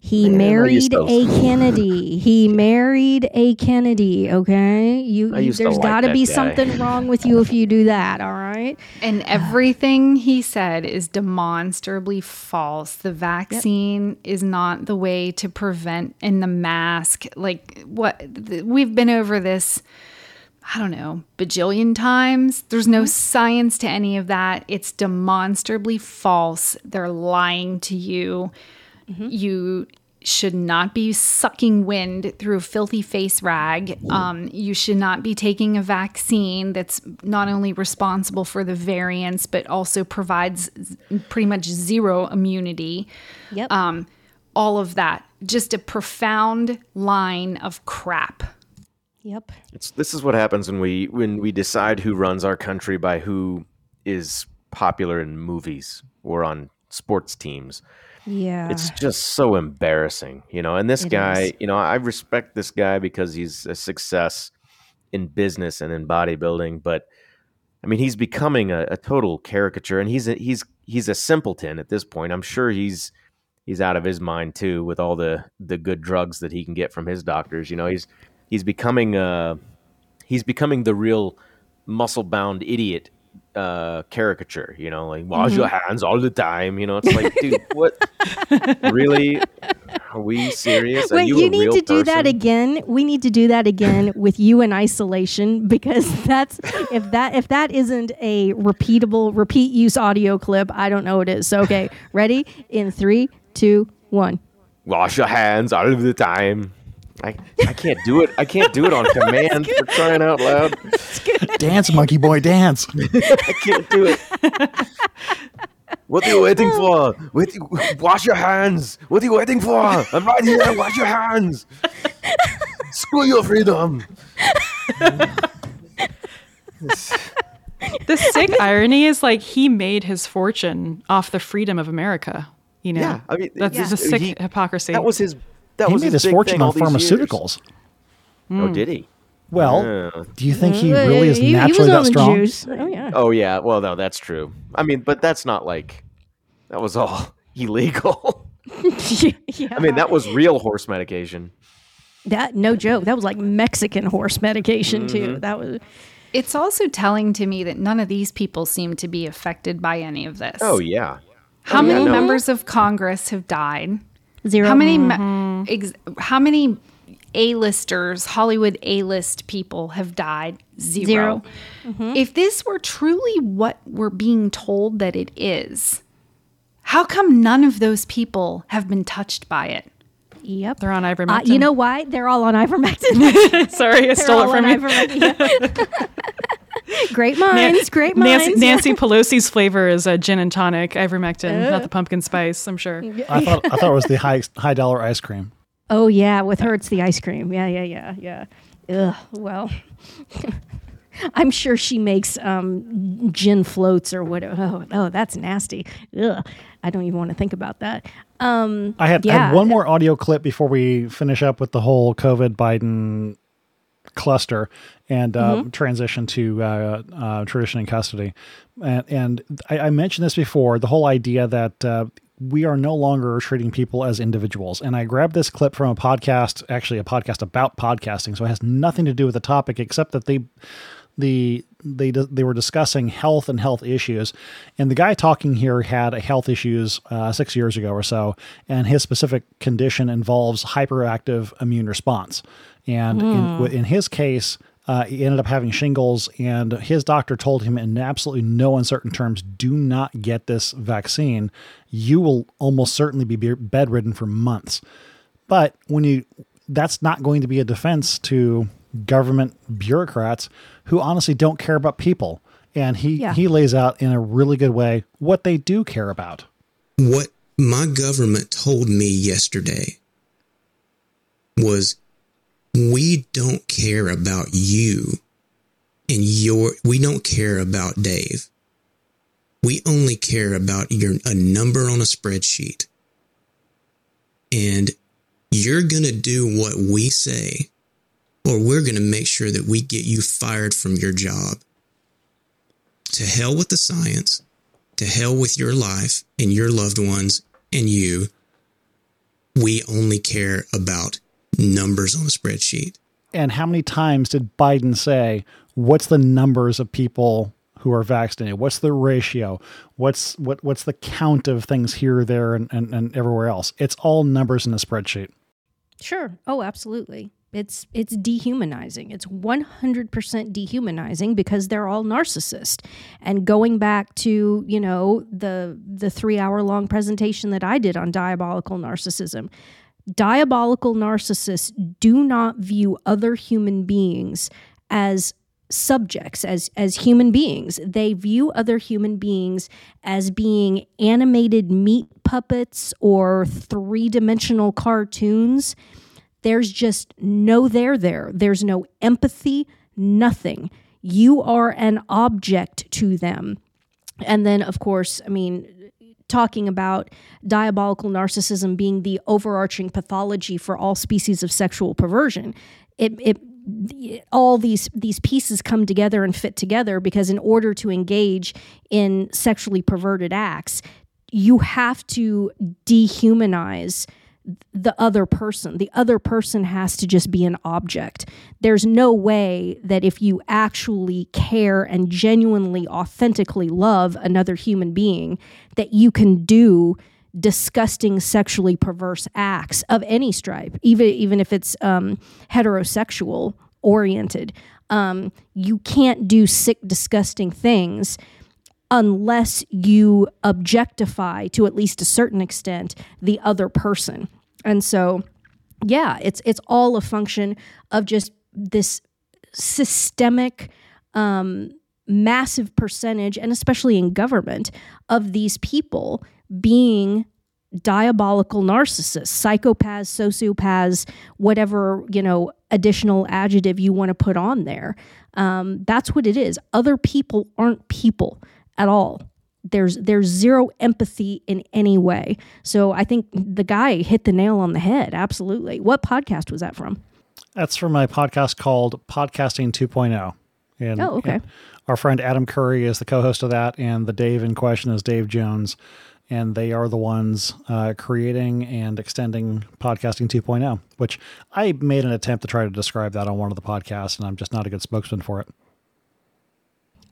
He Man, married a Kennedy. He married a Kennedy. Okay. You, I you used to there's like got to that be guy. something wrong with you if you do that. All right. And everything he said is demonstrably false. The vaccine is not the way to prevent, and the mask, like what th- we've been over this, I don't know, bajillion times. There's no mm-hmm. science to any of that. It's demonstrably false. They're lying to you. You should not be sucking wind through a filthy face rag. Um, you should not be taking a vaccine that's not only responsible for the variants, but also provides pretty much zero immunity. Yep. Um, all of that. Just a profound line of crap. yep. It's, this is what happens when we when we decide who runs our country by who is popular in movies or on sports teams. Yeah. It's just so embarrassing, you know. And this It guy, is. you know, I respect this guy because he's a success in business and in bodybuilding, but I mean, he's becoming a, a total caricature, and he's a, he's he's a simpleton at this point. I'm sure he's he's out of his mind too with all the the good drugs that he can get from his doctors. You know, he's he's becoming uh he's becoming the real muscle bound idiot uh caricature you know like wash your Mm-hmm. hands all the time you know it's like dude what really are we serious are Wait, you, you, need to do that again. We need to do that again with you in isolation because that's if that if that isn't a repeatable repeat use audio clip, I don't know what it is. So okay, ready? In three, two, one. wash your hands all the time I, I can't do it. I can't do it on [LAUGHS] command for crying out loud. [LAUGHS] Dance, monkey boy, dance. [LAUGHS] I can't do it. What are you waiting for? Wait, wash your hands. What are you waiting for? I'm right here. Wash your hands. Screw your freedom. The sick irony is like he made his fortune off the freedom of America. You know, Yeah, I mean, that's yeah. a sick He- hypocrisy. That was his. That he was made his big fortune on all these years. pharmaceuticals. Oh, did he? Well, Yeah. do you think he really is He- he naturally was that strong? juice. Oh yeah. Oh yeah. Well, no, that's true. I mean, but that's not like that was all [LAUGHS] illegal. yeah. [LAUGHS] I mean, that was real horse medication. That no joke. That was like Mexican horse medication Mm-hmm. too. That was It's also telling to me that none of these people seem to be affected by any of this. Oh yeah. How yeah, many no. members of Congress have died? Zero. How many? me- Ex- how many A-listers, Hollywood A-list people have died? Zero. Zero. If this were truly what we're being told that it is, how come none of those people have been touched by it? Yep. They're on Uh, ivermectin. you know why? They're all on ivermectin. [LAUGHS] Sorry, I stole it from on you. [LAUGHS] [LAUGHS] ivermectin. [LAUGHS] Yeah. great minds. great Nancy, minds. [LAUGHS] Nancy Pelosi's flavor is a gin and tonic, ivermectin, not the pumpkin spice. I'm sure. I thought I thought it was the high high dollar ice cream. Oh yeah, with her it's the ice cream. Yeah, yeah, yeah, yeah. Ugh, well, [LAUGHS] I'm sure she makes um, gin floats or whatever. Oh, oh, that's nasty. Ugh, I don't even want to think about that. Um, I had, I yeah. had one more audio clip before we finish up with the whole COVID Biden cluster and uh, Mm-hmm. transition to uh, uh, Traditionis Custodes. And, and I, I mentioned this before the whole idea that uh, we are no longer treating people as individuals. And I grabbed this clip from a podcast, actually, a podcast about podcasting. So it has nothing to do with the topic except that they. The they they were discussing health and health issues, and the guy talking here had a health issues uh, six years ago or so, and his specific condition involves hyperactive immune response, and in, in his case, uh, he ended up having shingles, and his doctor told him in absolutely no uncertain terms, "Do not get this vaccine. You will almost certainly be be- bedridden for months." But when you, that's not going to be a defense to government bureaucrats who honestly don't care about people. And he, Yeah. he lays out in a really good way what they do care about. what my government told me yesterday was we don't care about you and your we don't care about Dave. We only care about your a number on a spreadsheet. And you're going to do what we say or we're going to make sure that we get you fired from your job. To hell with the science to hell with your life and your loved ones and you. We only care about numbers on a spreadsheet. And how many times did Biden say, what's the numbers of people who are vaccinated? What's the ratio? What's what what's the count of things here, there, and, and, and everywhere else? It's all numbers in a spreadsheet. Sure. Oh, absolutely. It's it's dehumanizing. It's 100% dehumanizing because they're all narcissists. And going back to, you know, the the 3-hour long presentation that I did on diabolical narcissism. Diabolical narcissists do not view other human beings as subjects as as human beings they view other human beings as being animated meat puppets or three-dimensional cartoons there's just no there there. There's no empathy, nothing. You are an object to them. And then, of course, I mean, talking about diabolical narcissism being the overarching pathology for all species of sexual perversion, it, it all these these pieces come together and fit together because in order to engage in sexually perverted acts, you have to dehumanize the other person. The other person has to just be an object. There's no way that if you actually care and genuinely, authentically love another human being, that you can do disgusting sexually perverse acts of any stripe, even even if it's um, heterosexual oriented. Um, you can't do sick, disgusting things unless you objectify to at least a certain extent the other person. And so yeah, it's it's all a function of just this systemic um, massive percentage and especially in government of these people being diabolical narcissists, psychopaths, sociopaths, whatever, you know, additional adjective you want to put on there. Um, that's what it is. Other people aren't people at all. There's there's zero empathy in any way. So I think the guy hit the nail on the head. Absolutely. What podcast was that from? That's from my podcast called Podcasting 2.0. And, Oh, okay. and our friend Adam Curry is the co-host of that, and the Dave in question is Dave Jones, and they are the ones uh, creating and extending Podcasting 2.0, which I made an attempt to try to describe that on one of the podcasts, and I'm just not a good spokesman for it.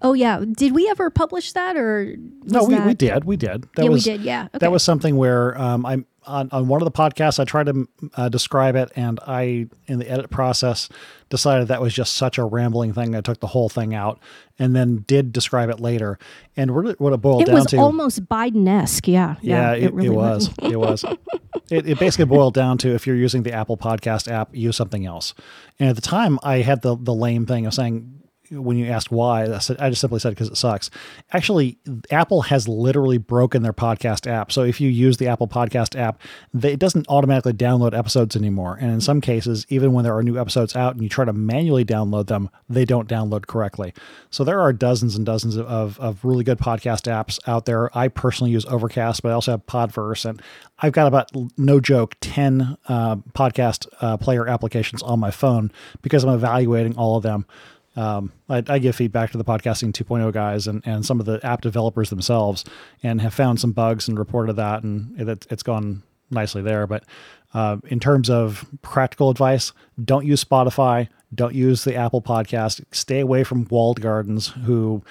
Oh yeah. Did we ever publish that or No, we, that- we did, we did. That yeah, was, we did. Yeah. Okay. That was something where um, I'm on, on one of the podcasts. I tried to uh, describe it, and I, in the edit process, decided that was just such a rambling thing. I took the whole thing out, and then did describe it later. And what it boiled it down was almost Biden-esque. Yeah. yeah, it, it, really was, [LAUGHS] it was. It, it basically boiled down to if you're using the Apple Podcast app, use something else. And at the time, I had the the lame thing of saying when you asked why, I, said, I just simply said because it sucks. Actually, Apple has literally broken their podcast app. So if you use the Apple Podcast app, they, it doesn't automatically download episodes anymore. And in some cases, even when there are new episodes out and you try to manually download them, they don't download correctly. So there are dozens and dozens of, of, of really good podcast apps out there. I personally use Overcast, but I also have Podverse, and I've got about no joke ten uh, podcast uh, player applications on my phone because I'm evaluating all of them. Um, I, I, give feedback to the podcasting 2.0 guys and, and some of the app developers themselves, and have found some bugs and reported that, and it, it's gone nicely there. But uh, in terms of practical advice, don't use Spotify, don't use the Apple Podcast, stay away from walled gardens who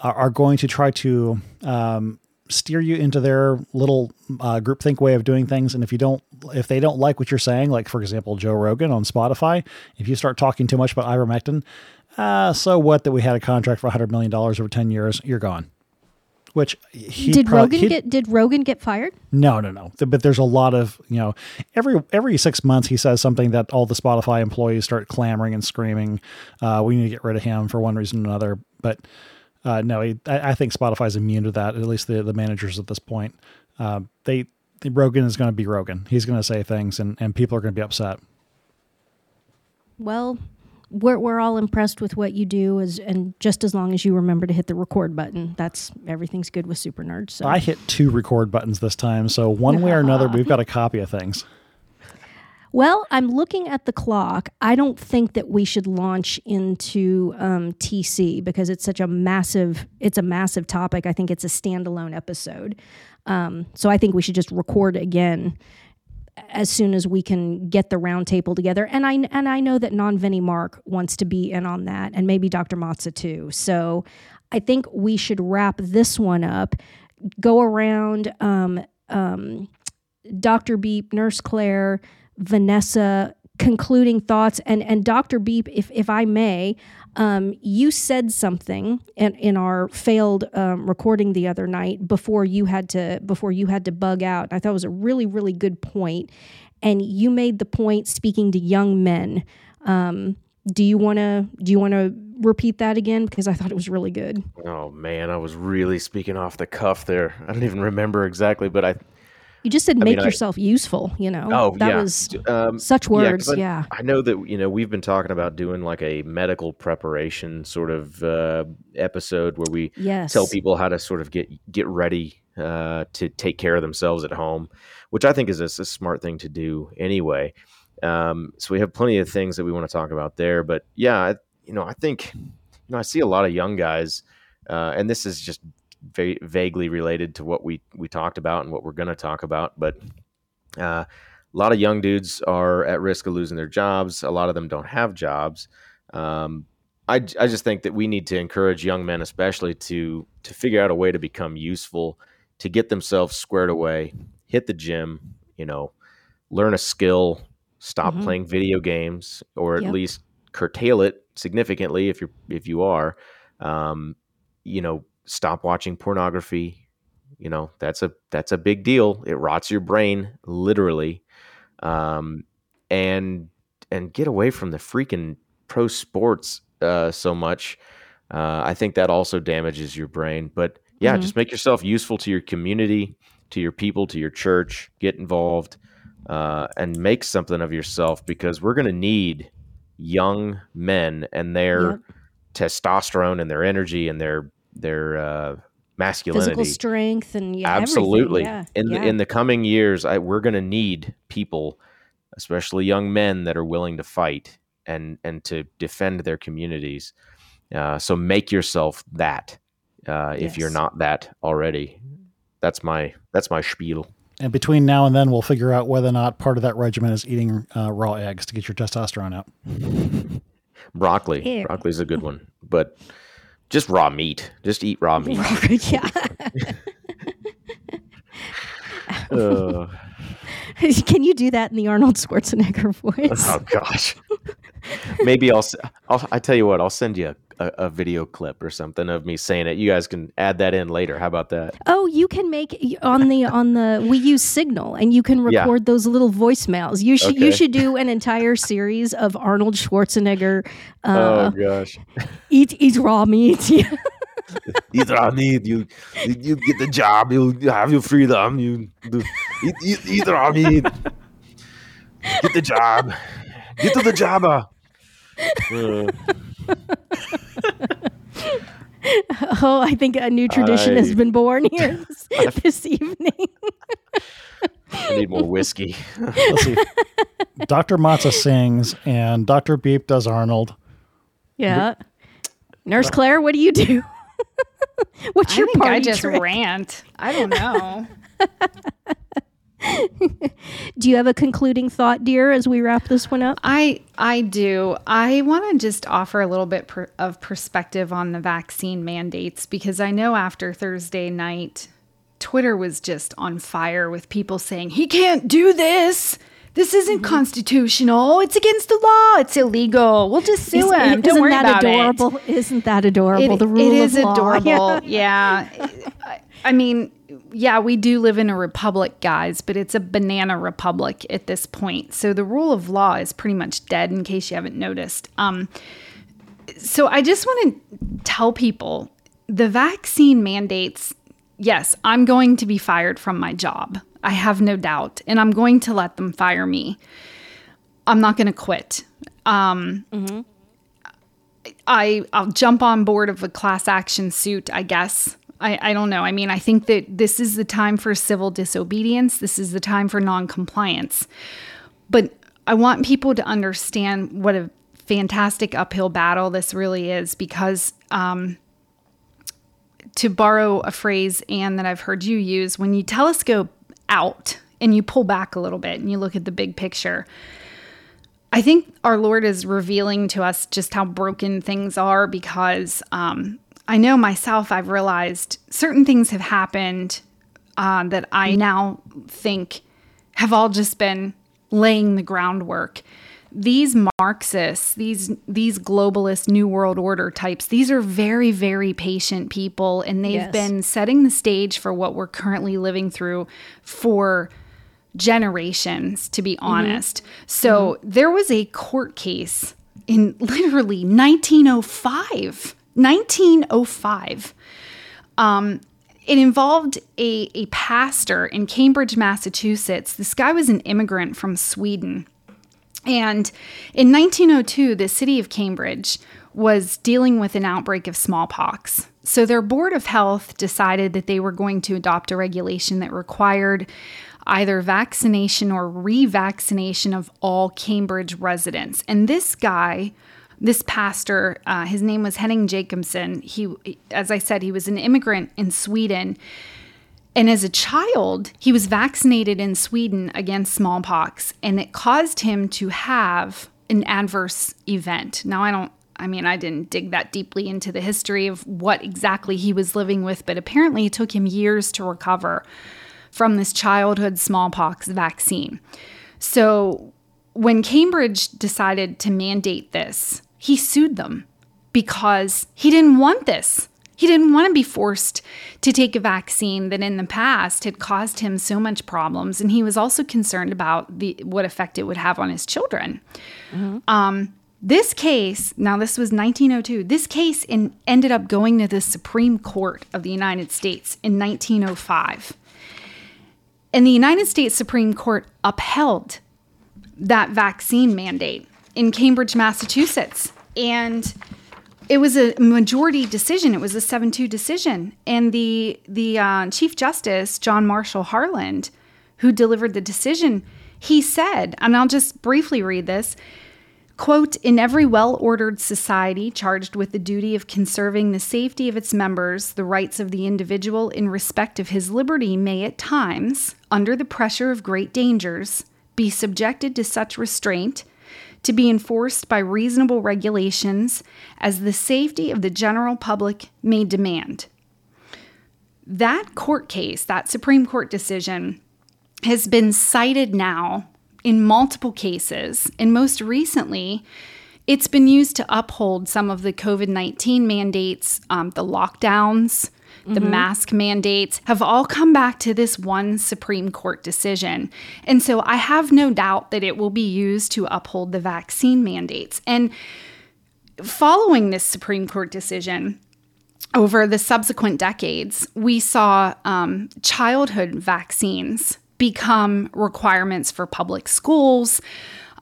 are, are going to try to um, steer you into their little uh, groupthink way of doing things. And if you don't, if they don't like what you're saying, like for example, Joe Rogan on Spotify, if you start talking too much about ivermectin, uh, so what that we had a contract for $100 million over 10 years, you're gone. Which he did Rogan get did Rogan get fired? No, no, no. But there's a lot of you know every every six months he says something that all the Spotify employees start clamoring and screaming. Uh, we need to get rid of him for one reason or another. But uh, no, he, I, I, think Spotify's immune to that. At least the the managers at this point. Uh, they Rogan is going to be Rogan. He's going to say things, and and people are going to be upset. Well, we're we're all impressed with what you do, as and just as long as you remember to hit the record button, that's everything's good with Super Nerds. So. I hit two record buttons this time, so one way or another, we've got a copy of things. Well, I'm looking at the clock. I don't think that we should launch into um, TC because it's such a massive. It's a massive topic. I think it's a standalone episode. Um, so I think we should just record again as soon as we can get the roundtable together. And I and I know that non Vinnie Mark wants to be in on that, and maybe Dr. Matza too. So I think we should wrap this one up. Go around. Um, um, Dr. Beep, Nurse Claire, Vanessa concluding thoughts. And and Dr. Beep if if I may um, you said something in, in our failed um, recording the other night before you had to before you had to bug out. I thought it was a really really good point. And you made the point speaking to young men um, do you want to do you want to repeat that again? Because I thought it was really good. Oh man I was really speaking off the cuff there. I don't even remember exactly but I you just said I make mean, yourself I, useful, you know. Oh, that yeah. was um, such words. Yeah, I, I, know that you know we've been talking about doing like a medical preparation sort of uh, episode where we yes. tell people how to sort of get get ready uh, to take care of themselves at home, which I think is a, a smart thing to do anyway. Um, so we have plenty of things that we want to talk about there. But yeah, I, you know, I think you know I see a lot of young guys, uh, and this is just va- vaguely related to what we we talked about and what we're going to talk about. But uh, a lot of young dudes are at risk of losing their jobs. A lot of them don't have jobs. Um, I, I just think that we need to encourage young men, especially to to figure out a way to become useful, to get themselves squared away, hit the gym, you know, learn a skill, stop mm-hmm. playing video games, or at yep. least curtail it significantly if you're if you are. Um, you know, stop watching pornography. You know, that's a that's a big deal. It rots your brain literally. Um, and and get away from the freaking pro sports uh, so much. Uh, I think that also damages your brain. But yeah, mm-hmm. just make yourself useful to your community, to your people, to your church. Get involved uh, and make something of yourself because we're going to need young men and their yep. testosterone and their energy and their their uh, masculinity, physical strength, and yeah, absolutely. Yeah, in yeah. the in the coming years, I, we're going to need people, especially young men, that are willing to fight and and to defend their communities. Uh, so make yourself that uh, if yes. you're not that already. That's my that's my spiel. And between now and then, we'll figure out whether or not part of that regimen is eating uh, raw eggs to get your testosterone up. Broccoli, Broccoli is a good one, [LAUGHS] but just raw meat. Just eat raw meat. yeah. uh. [LAUGHS] Can you do that in the Arnold Schwarzenegger voice? Oh gosh. Maybe I'll, I'll. I tell you what. I'll send you a, a, video clip or something of me saying it. You guys can add that in later. How about that? Oh, you can make on the on the we use Signal, and you can Yeah. record those little voicemails. You should you should do an entire series of Arnold Schwarzenegger. Uh, oh gosh. eat eat raw meat. [LAUGHS] [LAUGHS] Eat raw meat. You, you get the job. You have your freedom. You do, eat, eat, eat raw meat. Get the job. Get to the jobber. Uh, [LAUGHS] oh, I think a new tradition has been born [LAUGHS] here this, this evening. I need more whiskey. [LAUGHS] Let's see. Dr. Matza sings and Dr. Beep does Arnold. Yeah. Nurse Claire, what do you do? [LAUGHS] What's I your think party I just trick? rant. I don't know. [LAUGHS] Do you have a concluding thought, dear, as we wrap this one up? I I do. I want to just offer a little bit per, of perspective on the vaccine mandates because I know after Thursday night, Twitter was just on fire with people saying he can't do this. This isn't mm-hmm. constitutional. It's against the law. It's illegal. We'll just sue Isn't- him. Don't isn't worry that about adorable? Isn't that adorable? It- the rule it is of law. adorable. [LAUGHS] Yeah. I, I mean, yeah, we do live in a republic, guys, but it's a banana republic at this point. So the rule of law is pretty much dead, in case you haven't noticed. Um, so I just want to tell people the vaccine mandates. Yes, I'm going to be fired from my job. I have no doubt, and I'm going to let them fire me. I'm not going to quit. Um, I I'll jump on board of a class action suit, I guess. I, I don't know. I mean, I think that this is the time for civil disobedience. This is the time for non-compliance. But I want people to understand what a fantastic uphill battle this really is because um, to borrow a phrase, Anne, that I've heard you use, when you telescope out and you pull back a little bit and you look at the big picture, I think our Lord is revealing to us just how broken things are because um, I know myself, I've realized certain things have happened uh, that I now think have all just been laying the groundwork. These Marxists, these these globalist New World Order types, these are very, very patient people, and they've Yes. been setting the stage for what we're currently living through for generations, to be honest. So there was a court case in literally 1905. 1905. Um, it involved a, a pastor in Cambridge, Massachusetts. This guy was an immigrant from Sweden. And in 1902, the city of Cambridge was dealing with an outbreak of smallpox. So their board of health decided that they were going to adopt a regulation that required either vaccination or revaccination of all Cambridge residents. And this guy, this pastor, uh, his name was Henning Jacobson. He, as I said, he was an immigrant in Sweden. And as a child, he was vaccinated in Sweden against smallpox, and it caused him to have an adverse event. Now, I don't, I mean, I didn't dig that deeply into the history of what exactly he was living with, but apparently it took him years to recover from this childhood smallpox vaccine. So when Cambridge decided to mandate this, he sued them because he didn't want this. He didn't want to be forced to take a vaccine that in the past had caused him so much problems, and he was also concerned about the what effect it would have on his children. Um, this case, now this was 1902. This case in, ended up going to the Supreme Court of the United States in 1905. And the United States Supreme Court upheld that vaccine mandate in Cambridge, Massachusetts. And it was a majority decision. It was a 7-2 decision. And the the uh, Chief Justice, John Marshall Harlan, who delivered the decision, he said, and I'll just briefly read this, quote, in every well-ordered society charged with the duty of conserving the safety of its members, the rights of the individual in respect of his liberty may at times, under the pressure of great dangers, be subjected to such restraint to be enforced by reasonable regulations as the safety of the general public may demand. That court case, that Supreme Court decision, has been cited now in multiple cases, and most recently it's been used to uphold some of the COVID 19 mandates, um, the lockdowns, the mask mandates have all come back to this one Supreme Court decision. And so I have no doubt that it will be used to uphold the vaccine mandates. And following this Supreme Court decision, over the subsequent decades, we saw um, childhood vaccines become requirements for public schools,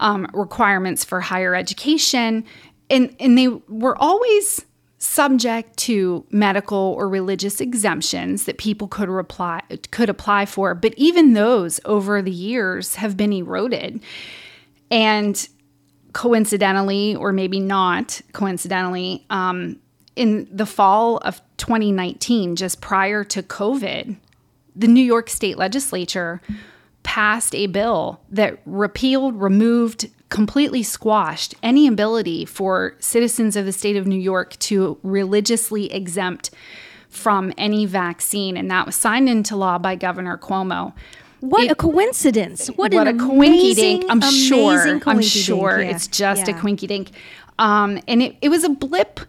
um, requirements for higher education, and, and they were always subject to medical or religious exemptions that people could reply could apply for. But even those over the years have been eroded. And coincidentally or maybe not coincidentally um, in the fall of 2019 just prior to covid the new york state legislature passed a bill that repealed removed completely squashed any ability for citizens of the state of New York to religiously exempt from any vaccine. And that was signed into law by Governor Cuomo. What It- a coincidence! What, what a coinky dink. I'm sure. I'm sure Yeah. it's just a Yeah. quinky dink. Um, and it, it was a blip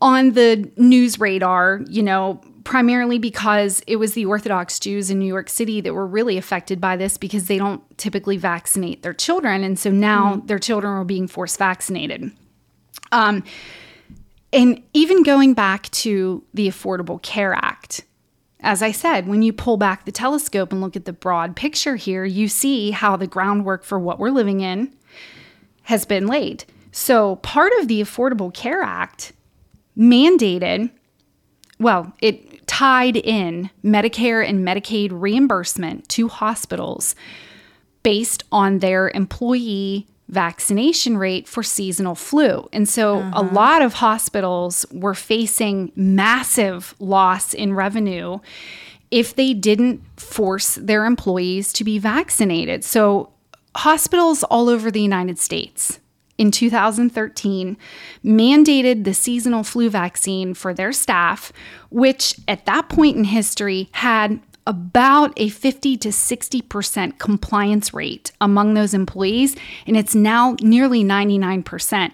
on the news radar, you know, primarily because it was the Orthodox Jews in New York City that were really affected by this because they don't typically vaccinate their children. And so now Mm-hmm. their children are being forced vaccinated. Um, and even going back to the Affordable Care Act, as I said, when you pull back the telescope and look at the broad picture here, you see how the groundwork for what we're living in has been laid. So, part of the Affordable Care Act mandated, well, it tied in Medicare and Medicaid reimbursement to hospitals based on their employee vaccination rate for seasonal flu. And so a uh-huh. lot of hospitals were facing massive loss in revenue if they didn't force their employees to be vaccinated. So hospitals all over the United States in 2013 mandated the seasonal flu vaccine for their staff, which at that point in history had about a 50 to 60% compliance rate among those employees, and it's now nearly 99%.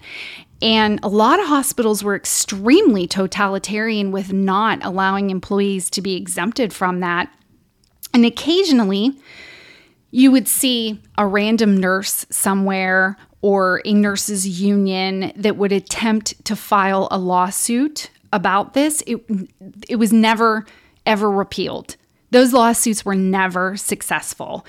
And a lot of hospitals were extremely totalitarian with not allowing employees to be exempted from that. And occasionally, you would see a random nurse somewhere or a nurses union that would attempt to file a lawsuit about this. It, it was never, ever repealed. Those lawsuits were never successful.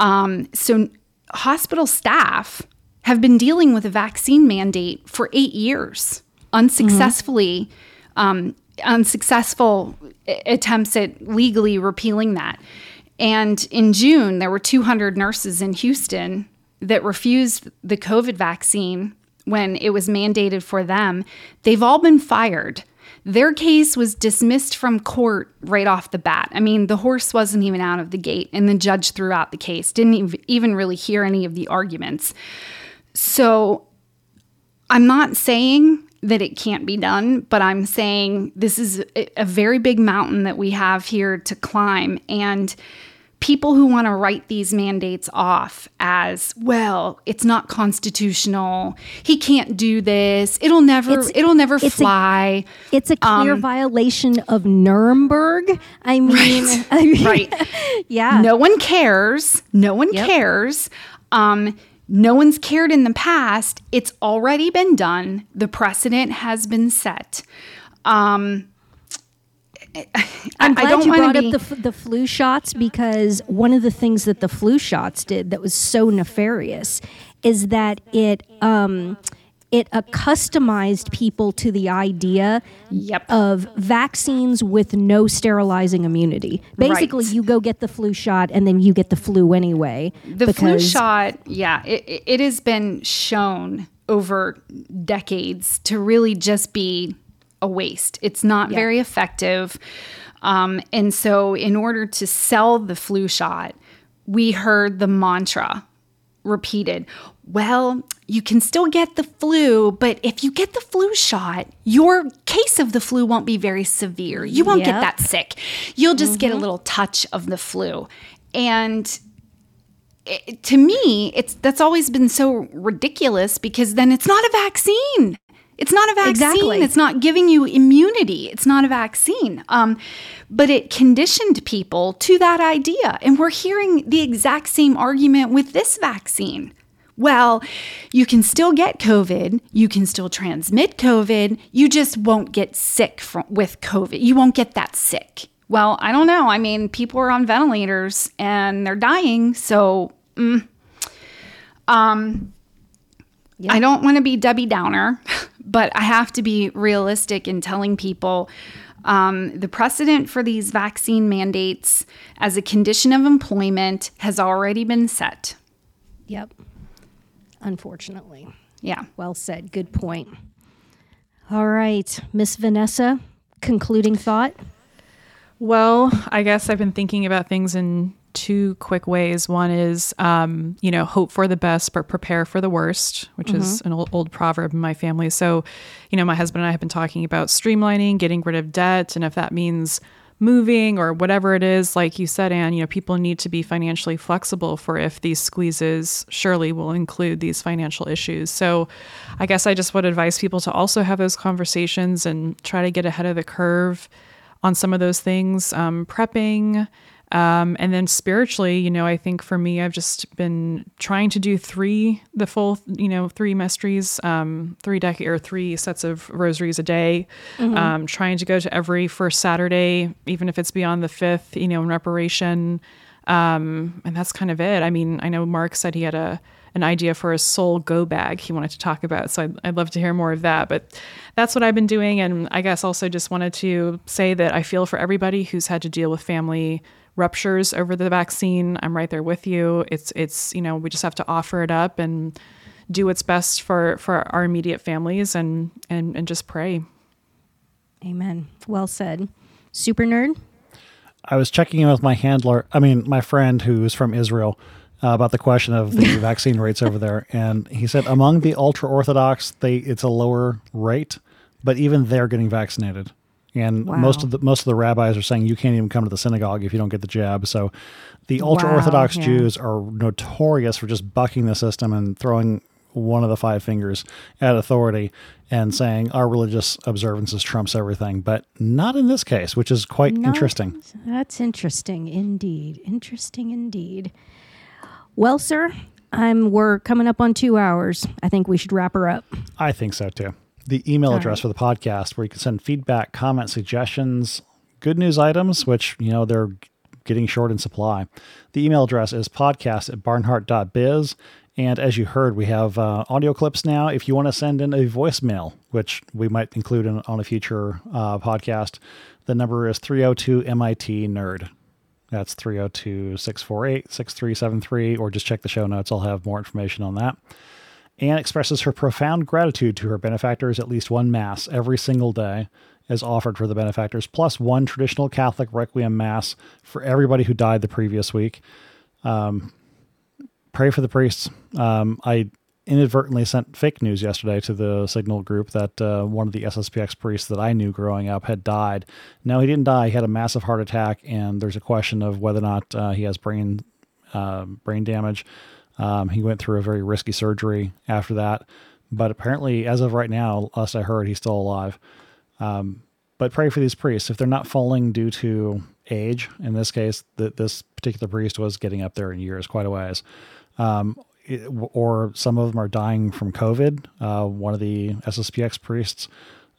Um, so, hospital staff have been dealing with a vaccine mandate for eight years, unsuccessfully, um, unsuccessful attempts at legally repealing that. And in June, there were 200 nurses in Houston that refused the COVID vaccine when it was mandated for them. They've all been fired. Their case was dismissed from court right off the bat. I mean, the horse wasn't even out of the gate, and the judge threw out the case, didn't even really hear any of the arguments. So I'm not saying that it can't be done, but I'm saying this is a, very big mountain that we have here to climb. And people who want to write these mandates off as, well, it's not constitutional. He can't do this. It'll never It's- it'll never it's a- fly. It's a clear Um, violation of Nuremberg. I mean, [LAUGHS] I mean right. [LAUGHS] yeah. No one cares. No one Yep. cares. Um, no one's cared in the past. It's already been done. The precedent has been set. Um, I'm I glad don't you brought be- up the, the flu shots because one of the things that the flu shots did that was so nefarious is that it um, it accustomed people to the idea Yep. of vaccines with no sterilizing immunity. Basically, Right. you go get the flu shot and then you get the flu anyway. The flu shot, yeah, it- it has been shown over decades to really just be a waste. It's not very effective. Um, and so, in order to sell the flu shot, we heard the mantra repeated well, you can still get the flu, but if you get the flu shot, your case of the flu won't be very severe. You won't get that sick. You'll just get a little touch of the flu. And it, to me, it's that's always been so ridiculous because then it's not a vaccine. It's not a vaccine. Exactly. It's not giving you immunity. It's not a vaccine. Um, but it conditioned people to that idea. And we're hearing the exact same argument with this vaccine. Well, you can still get COVID. You can still transmit COVID. You just won't get sick from, with COVID. You won't get that sick. Well, I don't know. I mean, people are on ventilators and they're dying. So, mm, um, Yeah. I don't want to be Debbie Downer, [LAUGHS] but I have to be realistic in telling people um, the precedent for these vaccine mandates as a condition of employment has already been set. Yep. Unfortunately. Yeah. Well said. Good point. All right, Miss Vanessa, concluding thought. Well, I guess I've been thinking about things in two quick ways. One is, um, you know, hope for the best, but prepare for the worst, which is an old, old proverb in my family. So, you know, my husband and I have been talking about streamlining, getting rid of debt. And if that means moving or whatever it is, like you said, Anne, you know, people need to be financially flexible for if these squeezes surely will include these financial issues. So I guess I just would advise people to also have those conversations and try to get ahead of the curve on some of those things, um, prepping. Um, and then spiritually, you know, I think for me, I've just been trying to do three, the full, you know, three mysteries, um, three dec or three sets of rosaries a day. Um, trying to go to every first Saturday, even if it's beyond the fifth, you know, in reparation. Um, and that's kind of it. I mean, I know Mark said he had a an idea for a soul go bag he wanted to talk about, so I'd, I'd love to hear more of that. But that's what I've been doing, and I guess also just wanted to say that I feel for everybody who's had to deal with family ruptures over the vaccine. I'm right there with you. It's it's you know we just have to offer it up and do what's best for for our immediate families and and and just pray. Amen. Well said. Super nerd. I was checking in with my handler, I mean, my friend who's from Israel, uh, about the question of the [LAUGHS] vaccine rates over there, and he said among the ultra orthodox, they it's a lower rate, but even they're getting vaccinated, and most of the most of the rabbis are saying you can't even come to the synagogue if you don't get the jab. So, the ultra orthodox yeah. Jews are notorious for just bucking the system and throwing one of the five fingers at authority and saying our religious observances trumps everything, but not in this case, which is quite No, interesting. That's interesting indeed. Interesting indeed. Well, sir, I'm we're coming up on two hours. I think we should wrap her up. I think so too. The email address for the podcast where you can send feedback, comments, suggestions, good news items, which, you know, they're getting short in supply. The email address is podcast at barnhardt.biz. And as you heard, we have uh, audio clips now. If you want to send in a voicemail, which we might include in, on a future uh, podcast, the number is 302 MIT NERD. That's 302 648 6373, or just check the show notes. I'll have more information on that. Anne expresses her profound gratitude to her benefactors. At least one Mass every single day is offered for the benefactors, plus one traditional Catholic Requiem Mass for everybody who died the previous week. Um, pray for the priests. Um, I inadvertently sent fake news yesterday to the Signal group that uh, one of the SSPX priests that I knew growing up had died. No, he didn't die. He had a massive heart attack, and there's a question of whether or not uh, he has brain uh, brain damage. Um, he went through a very risky surgery after that, but apparently, as of right now, last I heard, he's still alive. Um, but pray for these priests if they're not falling due to age. In this case, that this particular priest was getting up there in years, quite a ways. Um, it- or some of them are dying from COVID. Uh, one of the SSPX priests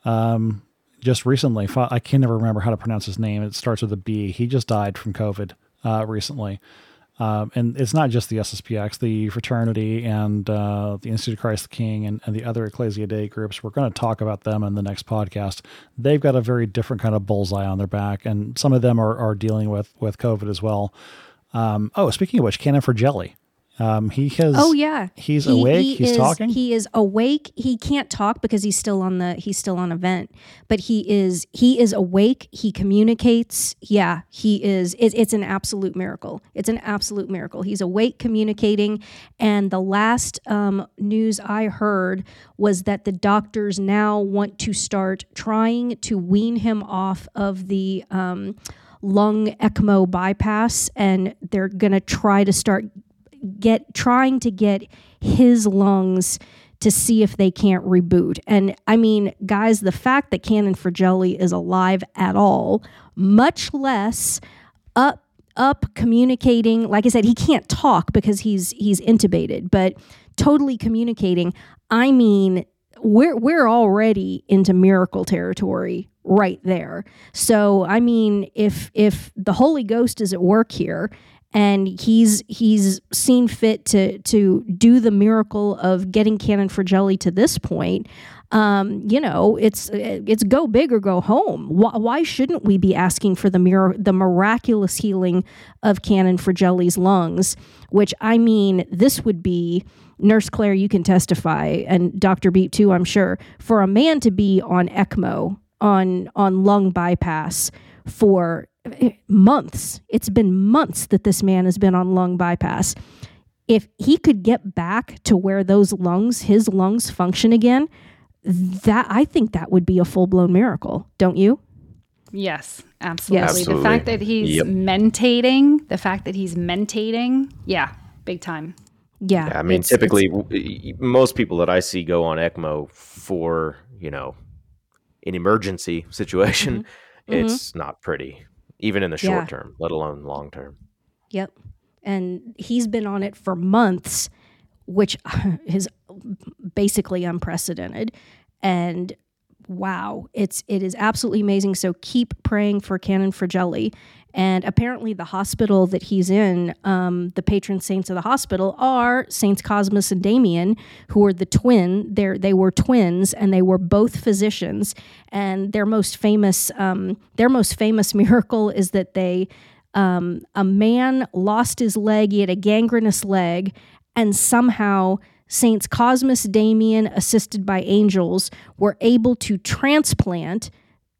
um, just recently, I can never remember how to pronounce his name. It starts with a B. He just died from COVID uh, recently. Um, and it's not just the SSPX, the fraternity and uh, the Institute of Christ the King and, and the other Ecclesia Dei groups. We're going to talk about them in the next podcast. They've got a very different kind of bullseye on their back, and some of them are, are dealing with, with COVID as well. Um, oh, speaking of which, Canon for Jelly. Um, he has. Oh yeah, He's He- awake. he he's is- talking. He is awake. He can't talk because he's still on the he's still on event. But he is he is awake. He communicates. Yeah, he is. It, it's an absolute miracle. It's an absolute miracle. He's awake, communicating. And the last um, news I heard was that the doctors now want to start trying to wean him off of the. Um, lung ECMO bypass, and they're going to try to start get trying to get his lungs to see if they can't reboot. And I mean, guys, the fact that Canon Fragile is alive at all, much less up up communicating, like I said, he can't talk because he's he's intubated, but totally communicating. I mean, we're we're already into miracle territory right there. So, I mean, if if the Holy Ghost is at work here and he's he's seen fit to to do the miracle of getting Canon Fragile to this point. Um, you know, it's it's go big or go home. Why, why shouldn't we be asking for the mir- the miraculous healing of Canon Fragile's lungs? Which I mean, this would be Nurse Claire. You can testify, and Doctor Beat too. I'm sure for a man to be on ECMO on on lung bypass for months. It's been months that this man has been on lung bypass. If he could get back to where those lungs, his lungs function again, that I think that would be a full-blown miracle, don't you? Yes, absolutely. Yes. The fact that he's Yep. mentating, the fact that he's mentating, yeah, big time. Yeah. Yeah, I mean, it's- typically, it's- most people that I see go on ECMO for, you know, an emergency situation, mm-hmm. it's mm-hmm. not pretty, even in the short. Yeah. term, let alone long term. Yep. And he's been on it for months, which [LAUGHS] is basically unprecedented. And wow, it's it is absolutely amazing. So keep praying for Canon Fragile. And apparently, the hospital that he's in, um, the patron saints of the hospital are Saints Cosmas and Damien, who are the twin. They they were twins, and they were both physicians. And their most famous, um, their most famous [LAUGHS] miracle is that they um, a man lost his leg, he had a gangrenous leg, and somehow Saints Cosmas Damien, assisted by angels, were able to transplant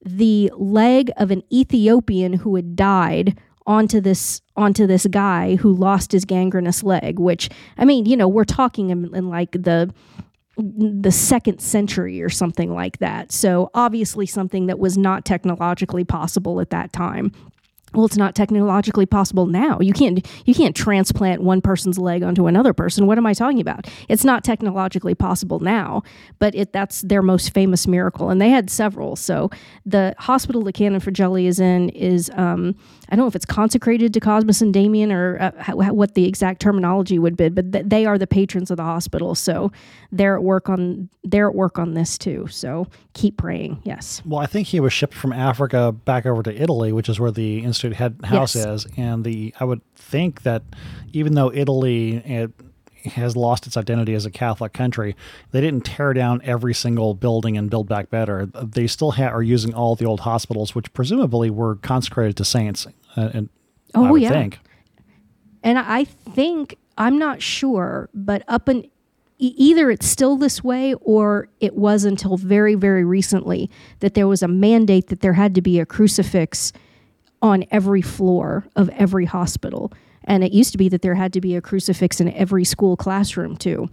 the leg of an Ethiopian who had died onto this onto this guy who lost his gangrenous leg which i mean you know we're talking in, in like the the second century or something like that. So obviously something that was not technologically possible at that time well it's not technologically possible now. You can't you can't transplant one person's leg onto another person. What am i talking about? It's not technologically possible now but it that's their most famous miracle. And they had several. So the hospital that canon fragile is in is um, i don't know if it's consecrated to Cosmas and damien or uh, how, how- what the exact terminology would be but th- they are the patrons of the hospital so they're at work on they're at work on this too so keep praying yes Well, I think he was shipped from Africa back over to Italy, which is where the institute head house Yes. is. And the I would think that even though Italy it has lost its identity as a Catholic country, they didn't tear down every single building and build back better. They still ha- are using all the old hospitals, which presumably were consecrated to saints. Uh, and I Oh, yeah. think. And I think I'm not sure, but up in e- either it's still this way or it was until very very recently that there was a mandate that there had to be a crucifix on every floor of every hospital. And it used to be that there had to be a crucifix in every school classroom too.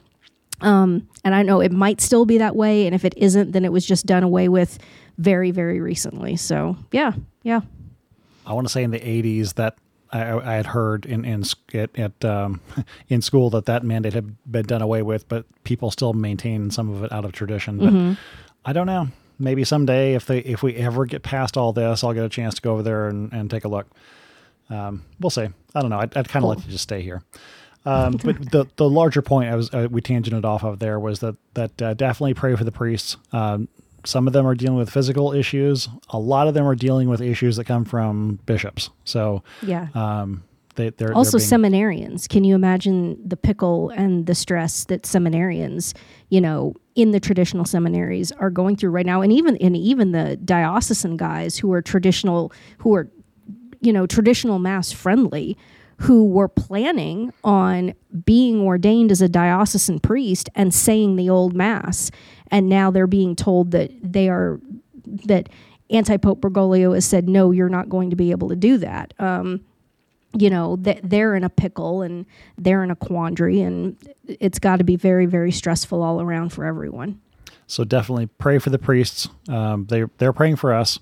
Um, and I know it might still be that way, and if it isn't, then it was just done away with very, very recently. So yeah, yeah. I want to say in the 80s that I, I had heard in in at, at um, [LAUGHS] in school that that mandate had been done away with, but people still maintain some of it out of tradition. But I don't know. Maybe someday, if they if we ever get past all this, I'll get a chance to go over there and, and take a look. Um, we'll see. I don't know. I'd, I'd kind of like to just stay here. Um, but the the larger point I was uh, we tangented off of there was that that uh, definitely pray for the priests. Um, some of them are dealing with physical issues. A lot of them are dealing with issues that come from bishops. So Yeah. um, they, they're also they're being, seminarians can you imagine the pickle and the stress that seminarians you know in the traditional seminaries are going through right now and even and even the diocesan guys who are traditional who are you know traditional mass friendly who were planning on being ordained as a diocesan priest and saying the old mass and now they're being told that they are that anti-pope bergoglio has said no you're not going to be able to do that um, you know that they're in a pickle and they're in a quandary and it's got to be very very stressful all around for everyone so definitely pray for the priests. Um, they they're praying for us,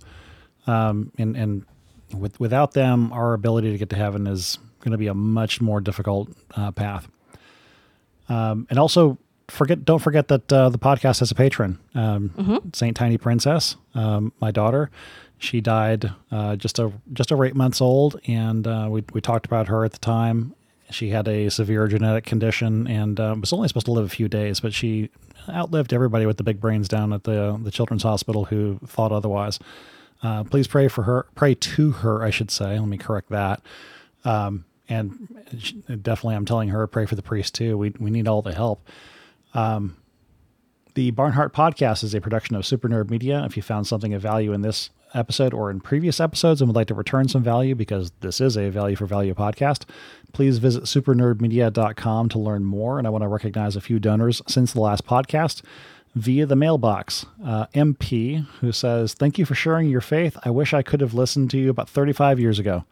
um, and and with, without them, our ability to get to heaven is going to be a much more difficult uh, path. Um, and also forget don't forget that uh, the podcast has a patron, um, Saint Tiny Princess, um, my daughter. She died uh, just a, just over eight months old, and uh, we we talked about her at the time. She had a severe genetic condition and uh, was only supposed to live a few days, but she outlived everybody with the big brains down at the the children's hospital who thought otherwise. Uh, please pray for her. Pray to her, I should say. Let me correct that. Um, and definitely, I'm telling her pray for the priest too. We we need all the help. Um, the Barnhardt podcast is a production of Super Nerd Media. If you found something of value in this episode or in previous episodes and would like to return some value because this is a value for value podcast, please visit supernerdmedia.com to learn more. And I want to recognize a few donors since the last podcast via the mailbox. Uh, MP, who says, Thank you for sharing your faith. I wish I could have listened to you about 35 years ago.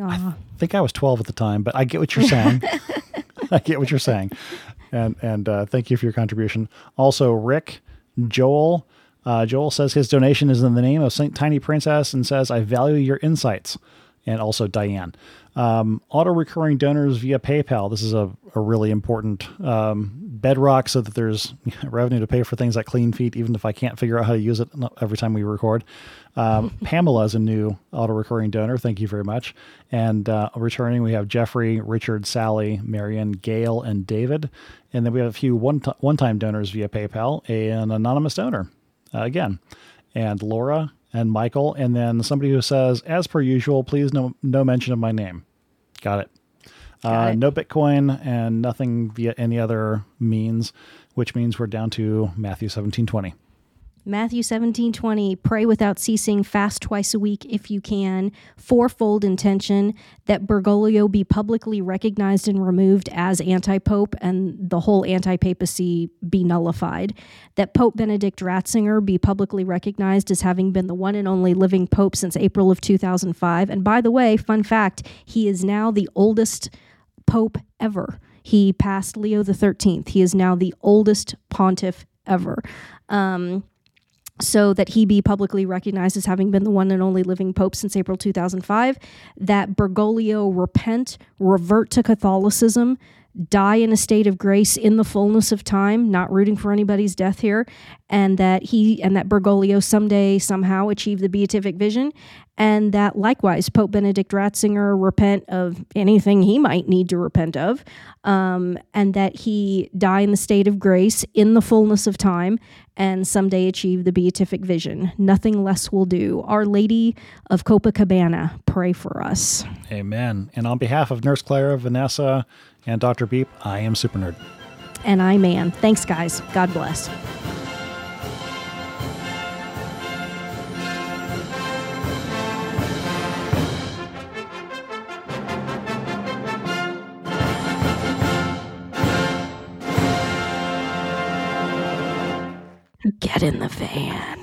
Aw. I think I was 12 at the time, but I get what you're saying. [LAUGHS] I get what you're saying. And and uh, thank you for your contribution. Also, Rick, Joel. Uh, Joel says his donation is in the name of Saint Tiny Princess and says, I value your insights. And also Diane. Um, auto recurring donors via PayPal. This is a, a really important um, bedrock so that there's [LAUGHS] revenue to pay for things like Cleanfeed, even if I can't figure out how to use it every time we record. Um, [LAUGHS] Pamela is a new auto recurring donor. Thank you very much. And uh, returning, we have Jeffrey, Richard, Sally, Marion, Gail, and David. And then we have a few one t- one time donors via PayPal, an anonymous donor uh, again, and Laura and Michael, and then somebody who says, as per usual, please no no mention of my name. Got it. uh, it. No Bitcoin and nothing via any other means, which means we're down to Matthew seventeen twenty. Matthew 17, 20, pray without ceasing, fast twice a week if you can. Fourfold intention that Bergoglio be publicly recognized and removed as anti pope and the whole anti papacy be nullified. That Pope Benedict Ratzinger be publicly recognized as having been the one and only living pope since April of 2005. And by the way, fun fact, he is now the oldest pope ever. He passed Leo 13th. He is now the oldest pontiff ever. Um, so that he be publicly recognized as having been the one and only living pope since April 2005, that Bergoglio repent, revert to Catholicism, die in a state of grace in the fullness of time, not rooting for anybody's death here, and that he and that Bergoglio someday somehow achieve the beatific vision, and that likewise Pope Benedict Ratzinger repent of anything he might need to repent of, um, and that he die in the state of grace in the fullness of time, and someday achieve the beatific vision. Nothing less will do. Our Lady of Copacabana, pray for us. Amen. And on behalf of Nurse Clara, Vanessa, and Dr. Beep, I am Super Nerd. And I'm man. Thanks, guys. God bless. Get in the van.